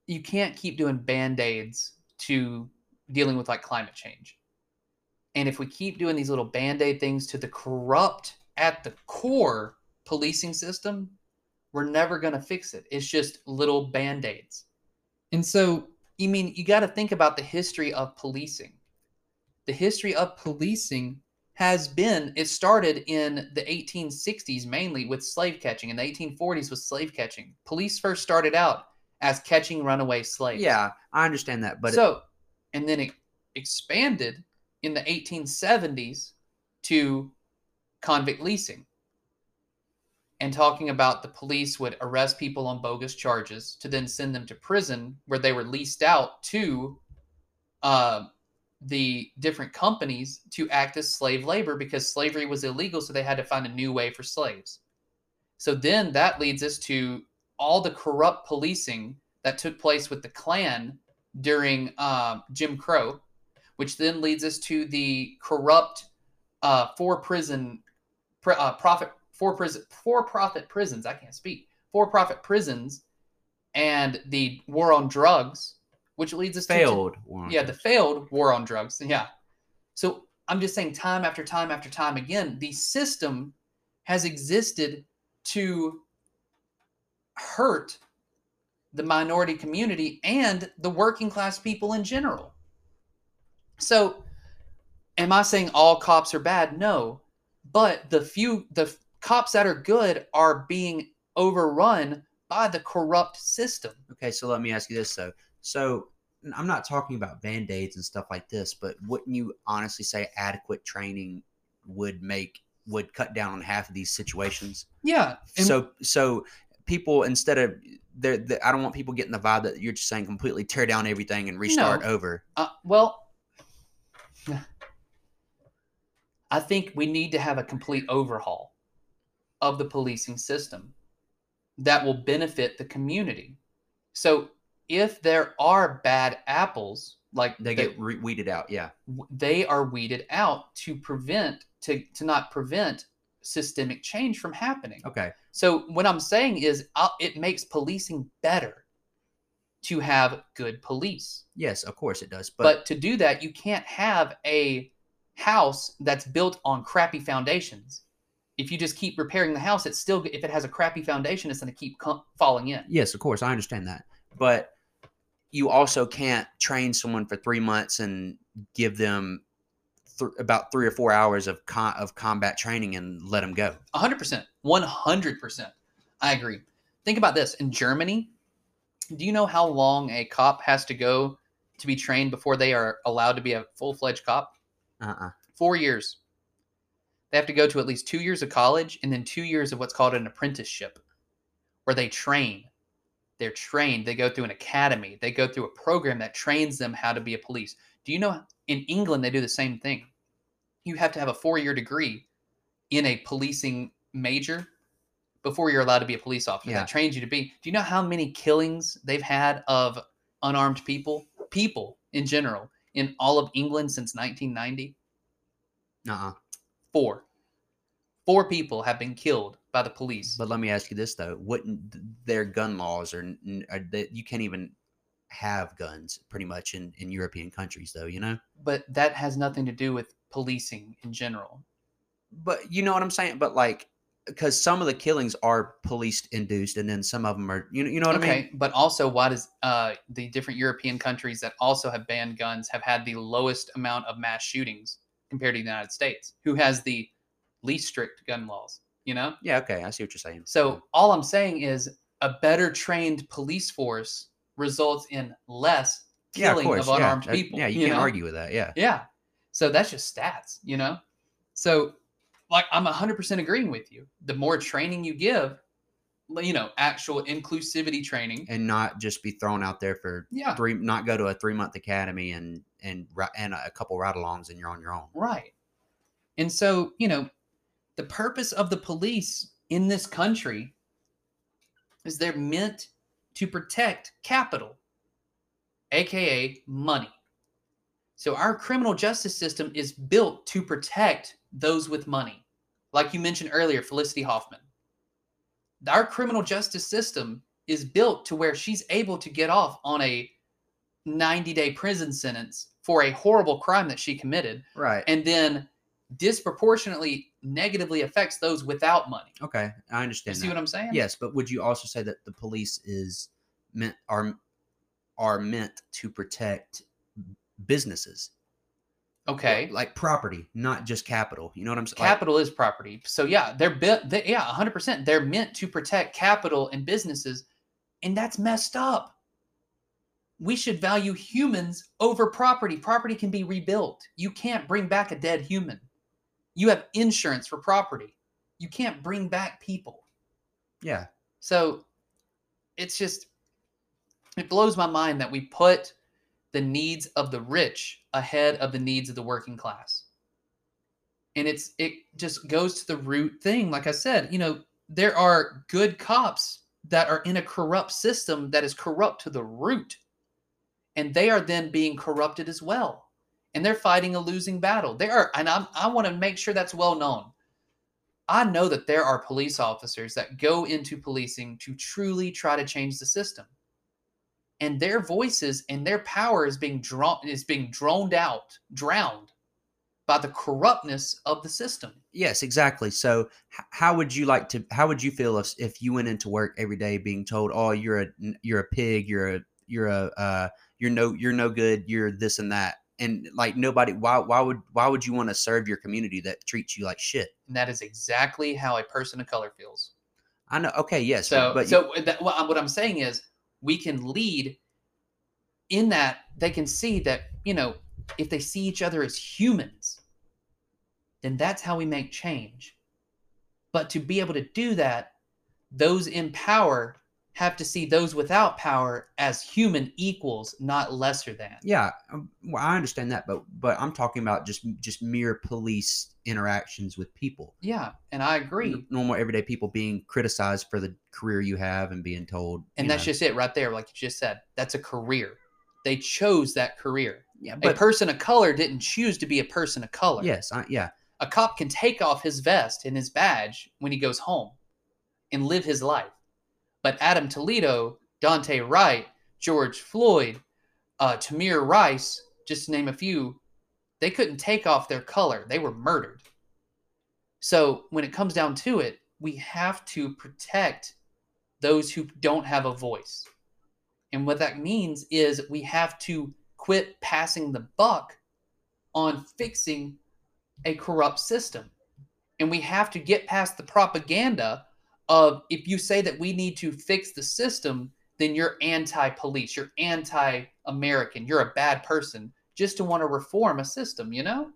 you can't keep doing band aids to dealing with like climate change. And if we keep doing these little band aid things to the corrupt at the core policing system, we're never going to fix it. It's just little band aids. And so, you mean, you got to think about the history of policing. The history of policing has been it started in the 1860s mainly with slave catching in the 1840s with slave catching police first started out as catching runaway slaves Yeah, I understand that, but so and then it expanded in the 1870s to convict leasing. And talking about the police would arrest people on bogus charges to then send them to prison where they were leased out to uh, the different companies to act as slave labor because slavery was illegal so they had to find a new way for slaves. So then that leads us to all the corrupt policing that took place with the klan during um, jim crow which then leads us to the corrupt uh, for prison pr- uh, profit for prison for profit prisons i can't speak for profit prisons and the war on drugs which leads us to failed. yeah, the failed war on drugs. Yeah. So I'm just saying, time after time after time again, the system has existed to hurt the minority community and the working class people in general. So, am I saying all cops are bad? No. But the few, the cops that are good are being overrun by the corrupt system. Okay, so let me ask you this though. So I'm not talking about band aids and stuff like this, but wouldn't you honestly say adequate training would make would cut down on half of these situations? Yeah. so so people instead of I don't want people getting the vibe that you're just saying completely tear down everything and restart over. Uh, well, I think we need to have a complete overhaul of the policing system that will benefit the community. So, if there are bad apples, like They the- get re- weeded out. Yeah. they are weeded out to prevent to to not prevent systemic change from happening. Okay. So what I'm saying is, uh, it makes policing better to have good police. Yes, of course it does. But, But, to do that, you can't have a house that's built on crappy foundations. If you just keep repairing the house, it's still if it has a crappy foundation, it's going to keep falling in. yes, of course I understand that. But you also can't train someone for three months and give them th- about three or four hours of con- of combat training and let them go. 100%. 100%. I agree. Think about this. In Germany, do you know how long a cop has to go to be trained before they are allowed to be a full-fledged cop? Uh uh 4 years. They have to go to at least 2 years of college and then 2 years of what's called an apprenticeship where they train. They're trained. They go through an academy. They go through a program that trains them how to be a police. Do you know in England they do the same thing? You have to have a 4-year degree in a policing major before you're allowed to be a police officer. Yeah. That trains you to be. Do you know how many killings they've had of unarmed people, people in general, in all of England since 1990? uh uh Four. Four people have been killed by the police. But let me ask you this though: wouldn't their gun laws are, are that you can't even have guns pretty much in in European countries though? You know. But that has nothing to do with policing in general. But you know what I'm saying. But like, because some of the killings are police induced, and then some of them are you know you know what okay, I mean. but also, why does uh, the different European countries that also have banned guns have had the lowest amount of mass shootings compared to the United States, who has the least strict gun laws? You know, Yeah, okay, I see what you're saying. so all I'm saying is a better trained police force results in less yeah, of killing course, of yeah, unarmed that- people. Yeah, you, can't know? argue with that. Yeah, Yeah. So that's just stats, you know? So, like, I'm 100% agreeing with you. The more training you give, you know, actual inclusivity training. and not just be thrown out there for Yeah. three, not go to a three month academy and and and a couple ride-alongs, and you're on your own. Right. And so, you know, the purpose of the police in this country is they're meant to protect capital, aka money. So our criminal justice system is built to protect those with money. Like you mentioned earlier, Felicity Huffman. Our criminal justice system is built to where she's able to get off on a 90 day prison sentence for a horrible crime that she committed Right. and then disproportionately negatively affects those without money. okay, I You understand. see that. what I'm saying? Yes, but would you also say that the police is meant are are meant to protect businesses, Okay. like property, not just capital? You know what I'm saying? Capital is property. So yeah, they're built. They, yeah, 100%. They're meant to protect capital and businesses, and that's messed up. We should value humans over property. Property can be rebuilt. You can't bring back a dead human. You have insurance for property. You can't bring back people. yeah, So it's just it blows my mind that we put the needs of the rich ahead of the needs of the working class. And it's it just goes to the root thing. Like I said, you know, there are good cops that are in a corrupt system that is corrupt to the root. And they are then being corrupted as well. And they're fighting a losing battle. They are, and I'm, I want to make sure that's well known. I know that there are police officers that go into policing to truly try to change the system. And their voices and their power is being drawn is being droned out, drowned by the corruptness of the system. yes, exactly. So, how would you like to? How would you feel if if you went into work every day being told, "Oh, you're a you're a pig, you're a you're a uh, you're no you're no good, you're this and that," and like nobody, why why would why would you want to serve your community that treats you like shit? And that is exactly how a person of color feels. I know. Okay, yes, So, but so that, what I'm saying is, we can lead in that they can see that you know if they see each other as humans, then that's how we make change. But to be able to do that, those in power have to see those without power as human equals, not lesser than. Yeah, um, well, I understand that, but but I'm talking about just just mere police interactions with people, Yeah, and I agree. Normal everyday people being criticized for the career you have and being told, And that's know, just it right there, like you just said. That's a career. They chose that career. yeah, but, a person of color didn't choose to be a person of color. yes, I, yeah, A cop can take off his vest and his badge when he goes home and live his life. But Adam Toledo, Daunte Wright, George Floyd, uh, Tamir Rice, just to name a few, they couldn't take off their color. They were murdered. So when it comes down to it, we have to protect those who don't have a voice. And what that means is we have to quit passing the buck on fixing a corrupt system. And we have to get past the propaganda of if you say that we need to fix the system, then you're anti police, you're anti American, you're a bad person just to want to reform a system, you know?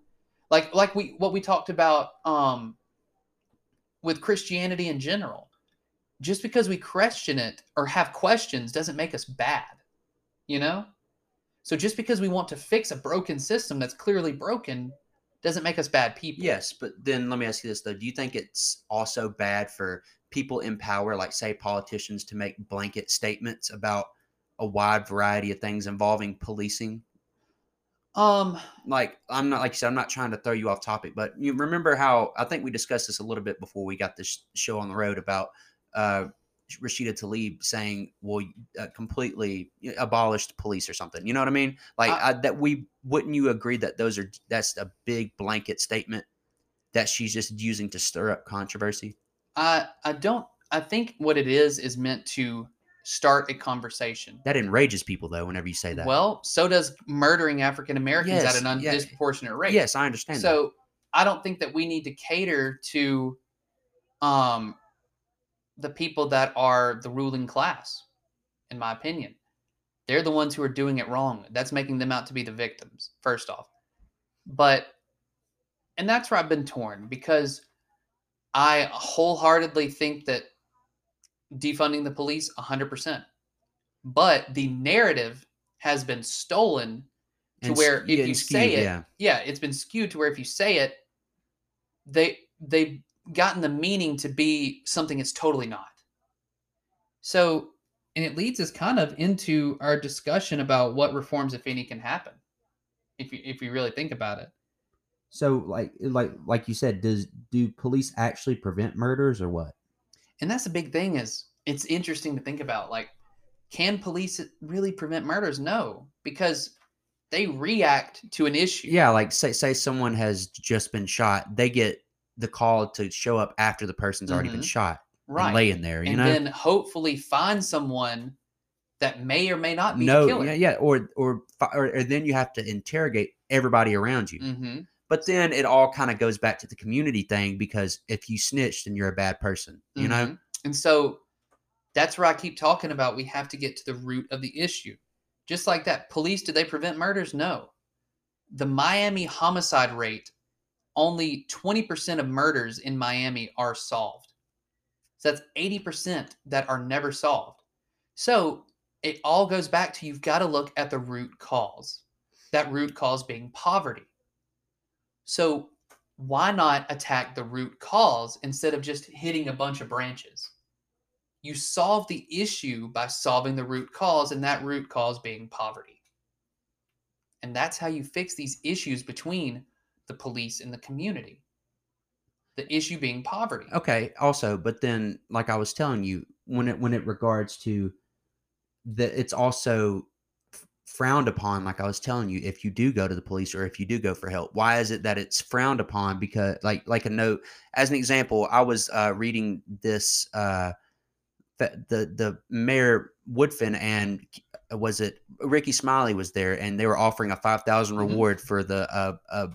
Like like we what we talked about um with Christianity in general. Just because we question it or have questions doesn't make us bad, you know? So just because we want to fix a broken system that's clearly broken doesn't make us bad people. yes. But then let me ask you this though: Do you think it's also bad for people in power, like say politicians, to make blanket statements about a wide variety of things involving policing? Um, like I'm not like you said, I'm not trying to throw you off topic, but you remember how I think we discussed this a little bit before we got this show on the road about uh Rashida Tlaib saying, "Well, uh, completely abolished police or something." You know what I mean? Like I- I, that. We wouldn't you agree that those are that's a big blanket statement that she's just using to stir up controversy? I I don't. I think what it is is meant to start a conversation. That enrages people though. Whenever you say that. Well, so does murdering African Americans Yes, at an undisproportionate rate. yes, I understand. that. So I don't think that we need to cater to um the people that are the ruling class, in my opinion. They're the ones who are doing it wrong. That's making them out to be the victims, first off. But and that's where I've been torn because I wholeheartedly think that defunding the police 100%. But the narrative has been stolen to And where if you and say it, yeah. yeah, it's been skewed to where if you say it, they they've gotten the meaning to be something it's totally not. So, and it leads us kind of into our discussion about what reforms, if any, can happen. If you if you really think about it, So like like like you said, does do police actually prevent murders or what? and that's the big thing is it's interesting to think about. Like, can police really prevent murders? No, because they react to an issue. Yeah, like say say someone has just been shot, they get the call to show up after the person's already been Mhm. shot right. and laying there. You and know, then hopefully find someone that may or may not be no, the killer. yeah, yeah, or, or or or then you have to interrogate everybody around you. hmm But then it all kind of goes back to the community thing because if you snitch, then you're a bad person. You know, Mhm. And so that's where I keep talking about we have to get to the root of the issue. Just like that, police, do they prevent murders? No. The Miami homicide rate, only 20% of murders in Miami are solved. So that's 80% that are never solved. So it all goes back to you've got to look at the root cause. That root cause being poverty. So why not attack the root cause instead of just hitting a bunch of branches? You solve the issue by solving the root cause, and that root cause being poverty. And that's how you fix these issues between the police and the community. The issue being poverty. Okay. Also, but then, like I was telling you, when it when it regards to that, it's also frowned upon. Like I was telling you, if you do go to the police or if you do go for help, why is it that it's frowned upon? Because, like, like a note as an example, I was uh, reading this. Uh, the the mayor Woodfin and uh, was it Rickey Smiley was there, and they were offering a five thousand Mhm. reward for the uh, uh,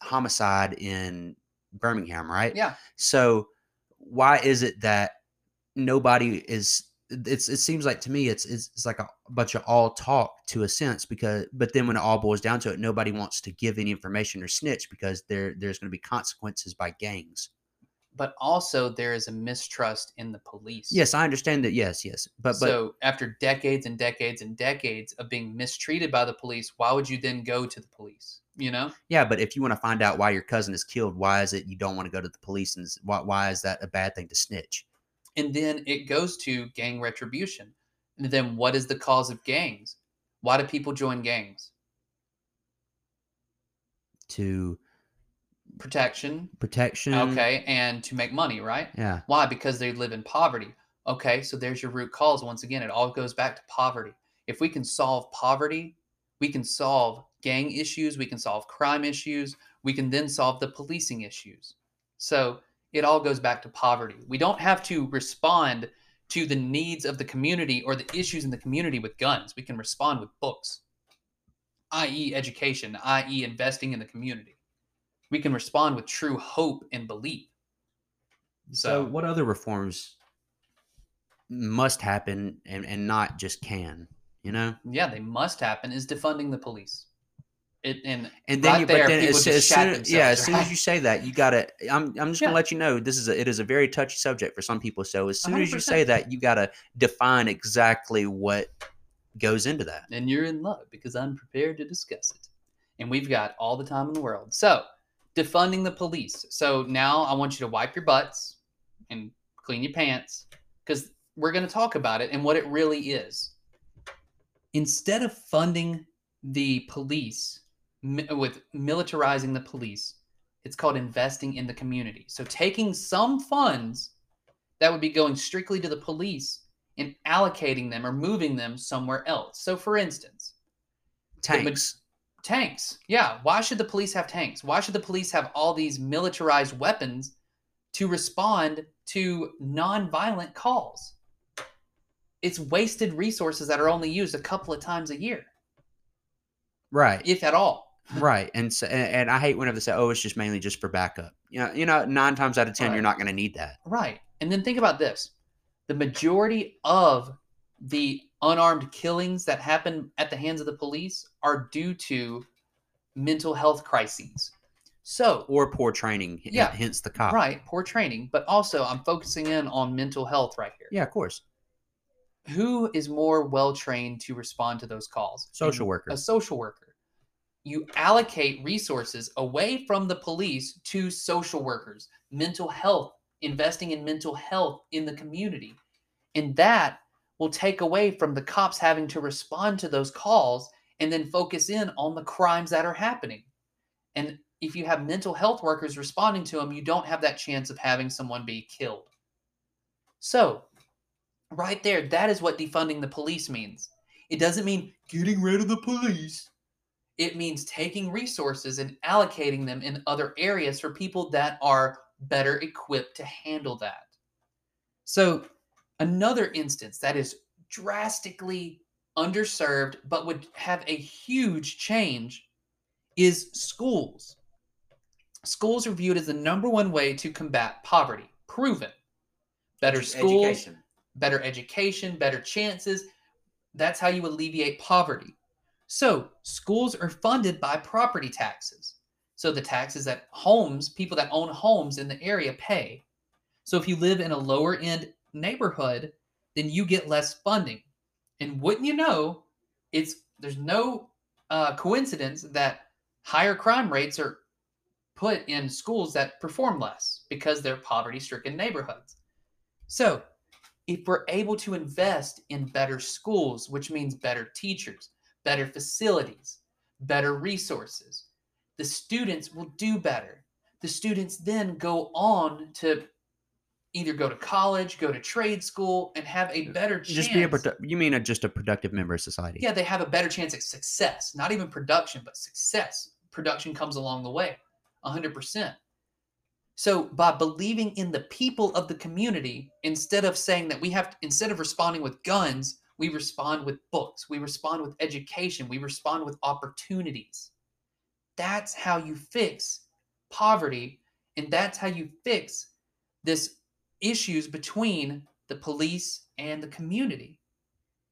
homicide in Birmingham, right? Yeah. So why is it that nobody is? It's it seems like to me it's it's, it's like a bunch of all talk to a sense because but then when it all boils down to it, nobody wants to give any information or snitch because there there's going to be consequences by gangs. But also, there is a mistrust in the police. Yes, I understand that. Yes, yes, but but so after decades and decades and decades of being mistreated by the police, why would you then go to the police? You know? yeah, but if you want to find out why your cousin is killed, why is it you don't want to go to the police and why why is that a bad thing to snitch? And then it goes to gang retribution. And then what is the cause of gangs? Why do people join gangs? To Protection. protection. Okay. And to make money, right? Yeah. Why? Because they live in poverty. Okay, so there's your root cause. Once again, it all goes back to poverty. If we can solve poverty, we can solve gang issues, we can solve crime issues, we can then solve the policing issues. So it all goes back to poverty. We don't have to respond to the needs of the community or the issues in the community with guns. We can respond with books, i.e., education, i.e., investing in the community. We can respond with true hope and belief. So, So, what other reforms must happen and, and not just can? You know, yeah, they must happen is defunding the police. It and and then Right you, there, but then people as, as soon, yeah, as soon as you say that, you gotta. I'm I'm just gonna let you know this is a it is a very touchy subject for some people. So as soon as you say that, you gotta define exactly what goes into that. and you're in love because I'm prepared to discuss it. And we've got all the time in the world. So, defunding the police. So now I want you to wipe your butts and clean your pants because we're going to talk about it and what it really is. Instead of funding the police mi- with militarizing the police, it's called investing in the community. So taking some funds that would be going strictly to the police and allocating them or moving them somewhere else. So, for instance, ma- Tanks. tanks. Yeah. Why should the police have tanks? Why should the police have all these militarized weapons to respond to nonviolent calls. It's wasted resources that are only used a couple of times a year, Right. if at all. Right. And so, and, I hate whenever they say, "Oh, it's just mainly just for backup." You know, you know, nine times out of ten, Right. you're not going to need that. Right. And then think about this the majority of the unarmed killings that happen at the hands of the police are due to mental health crises. So, Or poor training. Yeah. Hence the cop. right, poor training, but also I'm focusing in on mental health right here. Yeah, of course. Who is more well trained to respond to those calls? Social And worker. A social worker. You allocate resources away from the police to social workers, mental health, investing in mental health in the community. And that will take away from the cops having to respond to those calls and then focus in on the crimes that are happening. And if you have mental health workers responding to them, you don't have that chance of having someone be killed. So, right there, that is what defunding the police means. It doesn't mean getting rid of the police. It means taking resources and allocating them in other areas for people that are better equipped to handle that. So, another instance that is drastically underserved but would have a huge change is schools. Schools are viewed as the number one way to combat poverty, proven. Better schools, Education. better education, better chances. That's how you alleviate poverty. So, schools are funded by property taxes. So, the taxes that homes, people that own homes in the area pay. So, if you live in a lower end neighborhood, then you get less funding. And wouldn't you know, it's there's no uh, coincidence that higher crime rates are put in schools that perform less because they're poverty stricken neighborhoods. So, if we're able to invest in better schools, which means better teachers, better facilities, better resources, the students will do better. The students then go on to either go to college, go to trade school, and have a uh, better chance. Just be a produ- you mean a, just a productive member of society? yeah, they have a better chance at success. Not even production, but success. Production comes along the way, 100%. So by believing in the people of the community, instead of saying that we have, to, instead of responding with guns, we respond with books, we respond with education, we respond with opportunities. That's how you fix poverty, and that's how you fix this issues between the police and the community.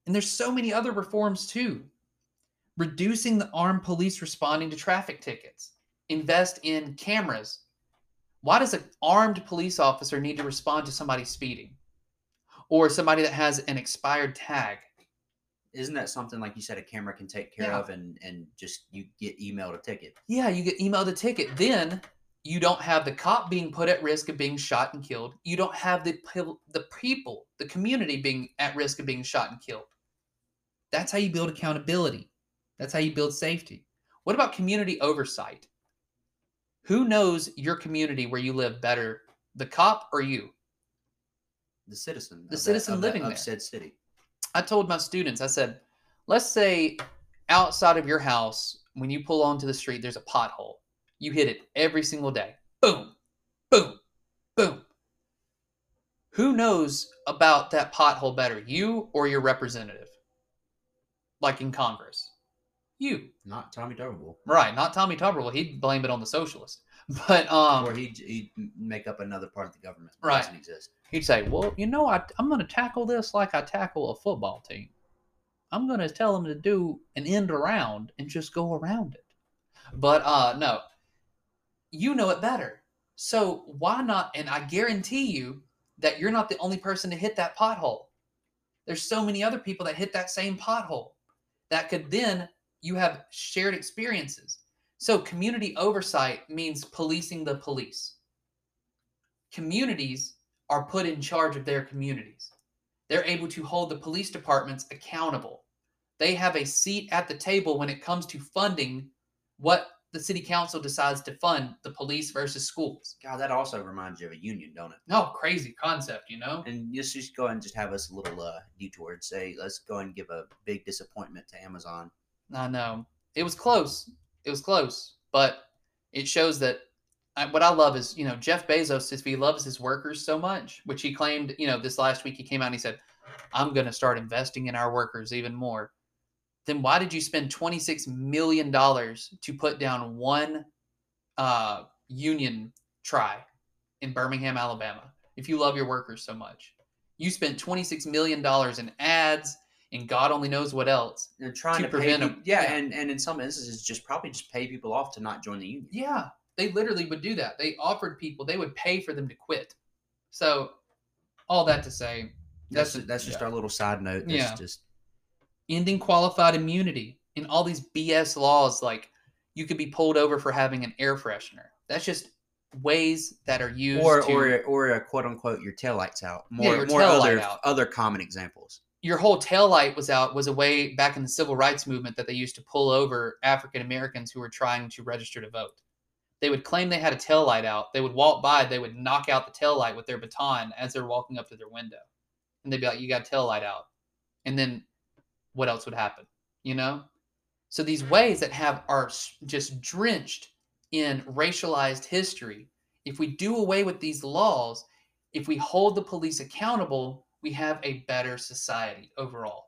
And there's so many other reforms too. Reducing the armed police responding to traffic tickets. Invest in cameras. Why does an armed police officer need to respond to somebody speeding? Or somebody that has an expired tag? Isn't that something like you said a camera can take care Yeah. of and and just you get emailed a ticket? Yeah, you get emailed a ticket. Then you don't have the cop being put at risk of being shot and killed. You don't have the the people, the community being at risk of being shot and killed. That's how you build accountability. That's how you build safety. What about community oversight? Who knows your community where you live better, the cop or you? The citizen. The that- citizen that- living of there. said city. I told my students, I said, let's say outside of your house, when you pull onto the street, there's a pothole. You hit it every single day. Boom, boom, boom. Who knows about that pothole better, you or your representative? Like in Congress. You. Not Tommy Tuberville. Right, not Tommy Tuberville. He'd blame it on the socialist. But um, or he'd, he'd make up another part of the government that Right. doesn't exist. He'd say, "Well, you know, I, I'm going to tackle this like I tackle a football team. I'm going to tell them to do an end around and just go around it." But uh, no, you know it better. So why not? And I guarantee you that you're not the only person to hit that pothole. There's so many other people that hit that same pothole that could then you have shared experiences. So community oversight means policing the police. Communities are put in charge of their communities. They're able to hold the police departments accountable. They have a seat at the table when it comes to funding what the city council decides to fund the police versus schools. God, that also reminds you of a union, don't it? No, crazy concept, you know? And let's just go ahead and just have us a little uh, detour and say, let's go and give a big disappointment to Amazon. I know. It was close. It was close, but it shows that I, what I love is, you know, Jeff Bezos, if he loves his workers so much, which he claimed, you know, this last week he came out and he said, I'm going to start investing in our workers even more. Then why did you spend $26 million to put down one uh, union try in Birmingham, Alabama? If you love your workers so much, you spent $26 million in ads and God only knows what else. They're trying To to, prevent pay, 'em. peop- yeah, Yeah. and and in some instances, just probably just pay people off to not join the union. Yeah, they literally would do that. They offered people, they would pay for them to quit. So, all that to say, That's That's- that's just yeah. our little side note. That's Yeah. just ending qualified immunity and all these BS laws, like you could be pulled over for having an air freshener. That's just ways that are used or to or or a quote unquote your tail lights out. Yeah, More your more other out. other common examples. your whole tail light was out was a way back in the civil rights movement that they used to pull over African Americans who were trying to register to vote. They would claim they had a tail light out. They would walk by, they would knock out the tail light with their baton as they're walking up to their window. And they'd be like, You got a tail light out. And then what else would happen? You know? So these mm-hmm. ways that have are just drenched in racialized history, if we do away with these laws, if we hold the police accountable, we have a better society overall.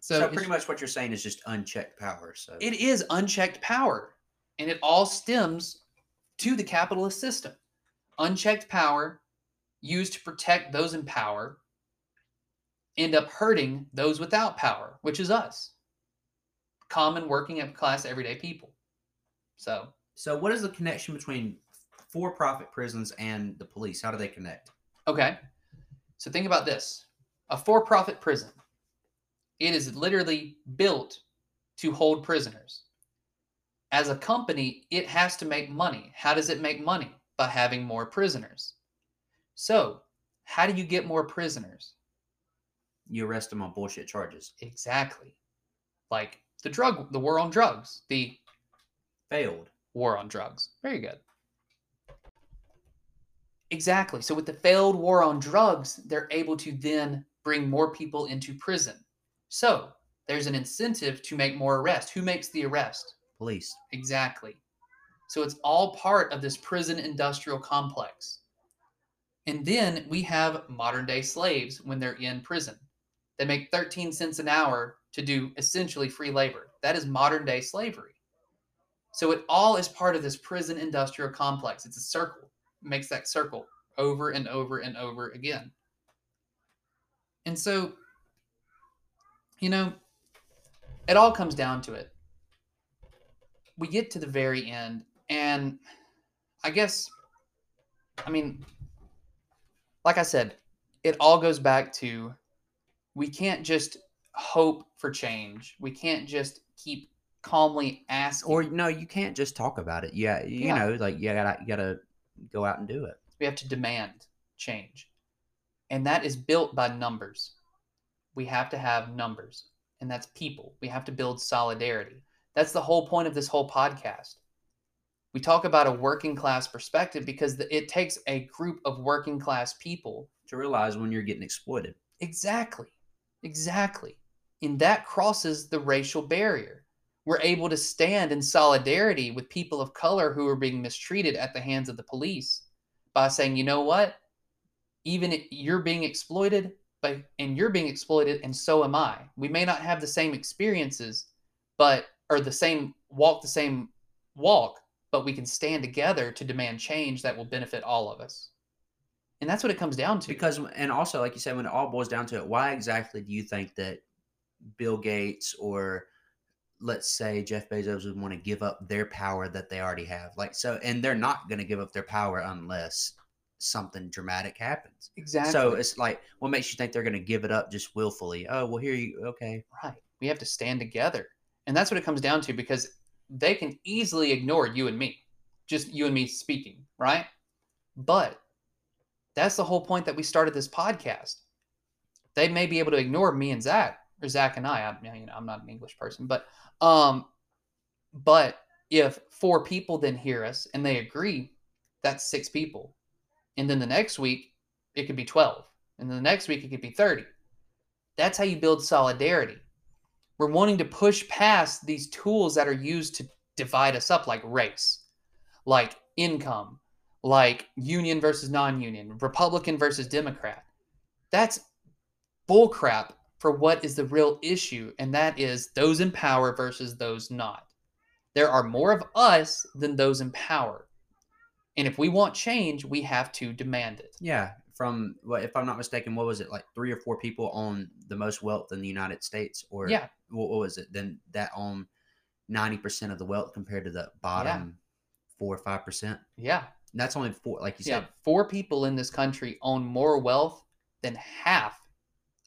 So, So, pretty much what you're saying is just unchecked power. So it is unchecked power, and it all stems to the capitalist system. Unchecked power used to protect those in power end up hurting those without power, which is us. Common working class everyday people. So, so what is the connection between for-profit prisons and the police? How do they connect? Okay. So think about this a for profit prison. It is literally built to hold prisoners. As a company, it has to make money. How does it make money? By having more prisoners. So, how do you get more prisoners? You arrest them on bullshit charges. Exactly. Like the drug, the war on drugs, the Failed. war on drugs. Very good. Exactly. So with the failed war on drugs, they're able to then bring more people into prison. So there's an incentive to make more arrests. Who makes the arrest? Police. Exactly. So it's all part of this prison industrial complex. And then we have modern day slaves when they're in prison. They make 13 cents an hour to do essentially free labor. That is modern day slavery. So it all is part of this prison industrial complex. It's a circle. It makes that circle over and over and over again. And so, you know, it all comes down to it. We get to the very end, and I guess, I mean, like I said, it all goes back to we can't just hope for change. We can't just keep calmly asking. Or no, you can't just talk about it. Yeah, you Yeah. know, like you gotta you gotta go out and do it. we have to demand change. And that is built by numbers. We have to have numbers, and that's people. We have to build solidarity. That's the whole point of this whole podcast. We talk about a working class perspective because the, it takes a group of working class people. To realize when you're getting exploited. Exactly. Exactly. And that crosses the racial barrier. We're able to stand in solidarity with people of color who are being mistreated at the hands of the police by saying, you know what? Even if you're being exploited, but and you're being exploited, and so am I. We may not have the same experiences, but or the same walk the same walk, but we can stand together to demand change that will benefit all of us. And that's what it comes down to. Because and also like you said, when it all boils down to it, why exactly do you think that Bill Gates or let's say Jeff Bezos would want to give up their power that they already have? Like so, and they're not going to give up their power unless something dramatic happens. exactly. So it's like, what makes you think they're going to give it up just willfully? Oh, well, here you okay. Right. We have to stand together. And that's what it comes down to because they can easily ignore you and me, just you and me speaking, right? But that's the whole point that we started this podcast. They may be able to ignore me and Zach, or Zach and I. I'm, you know, I'm not an English person, but um, but if four people then hear us and they agree, that's six people, and then the next week it could be twelve, and then the next week it could be thirty. That's how you build solidarity. We're wanting to push past these tools that are used to divide us up, like race. Like income, like union versus non-union, Republican versus Democrat. That's bullcrap for what is the real issue, and that is those in power versus those not. There are more of us than those in power. And if we want change, we have to demand it. Yeah, from what if I'm not mistaken, what was it like three or four people own the most wealth in the United States, or Yeah. what, what was it? Then that own ninety percent of the wealth compared to the bottom four or five percent. Yeah. That's only four, like you Yeah. said. Four people in this country own more wealth than half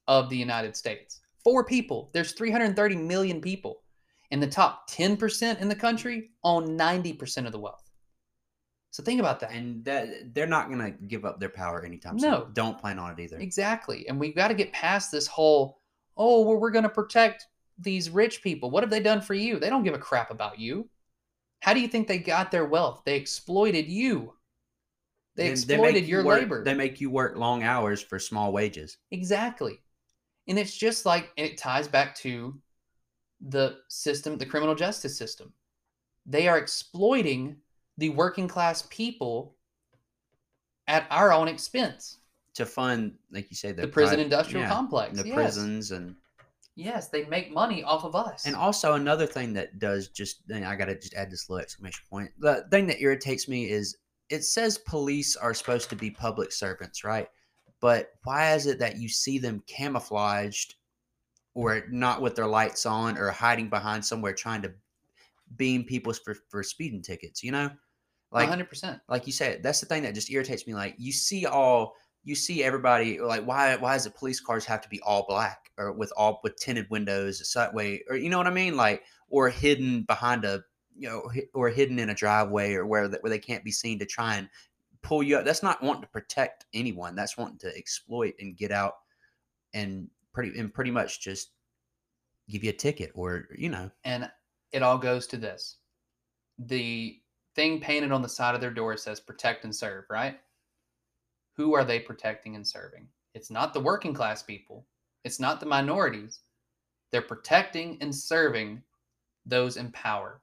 of the United States. Four people. There's 330 million people. And the top 10% in the country own 90% of the wealth. So think about that. And that they're not gonna give up their power anytime No. soon. Don't plan on it either. Exactly. And we've got to get past this whole, oh, well, we're going to protect these rich people. What have they done for you? They don't give a crap about you. How do you think they got their wealth? They exploited you. They, make exploited you your work- labor. They make you work long hours for small wages. Exactly. And it's just like and it ties back to the system, the criminal justice system. They are exploiting the working class people at our own expense. To fund, like you say, The, prison pri- industrial yeah, complex. the yes. prisons and Yes, they make money off of us. And also another thing that does just I gotta just add this little exclamation point. The thing that irritates me is it says police are supposed to be public servants, right? But why is it that you see them camouflaged or not with their lights on or hiding behind somewhere trying to beam people for, for speeding tickets, you know? Like 100%. like you said, that's the thing that just irritates me. Like you see all, you see everybody like why why does the police cars have to be all black or with all with tinted windows, that way, or you know what I mean, like or hidden behind a you know or hidden in a driveway or where that where they can't be seen to try and pull you up. That's not wanting to protect anyone. That's wanting to exploit and get out and pretty and pretty much just give you a ticket or you know And it all goes to this. The thing painted on the side of their door says protect and serve, right? Who are they protecting and serving? It's not the working class people, it's not the minorities. They're protecting and serving those in power.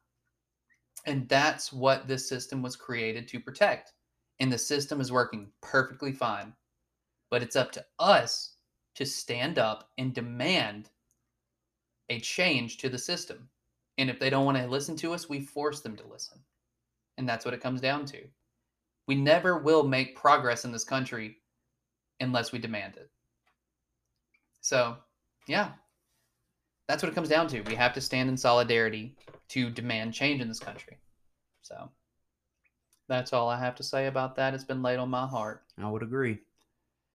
And that's what this system was created to protect. And the system is working perfectly fine. But it's up to us to stand up and demand a change to the system. And if they don't want to listen to us, we force them to listen. And that's what it comes down to. We never will make progress in this country unless we demand it. So, yeah, that's what it comes down to. We have to stand in solidarity to demand change in this country. So, that's all I have to say about that. It's been laid on my heart. I would agree.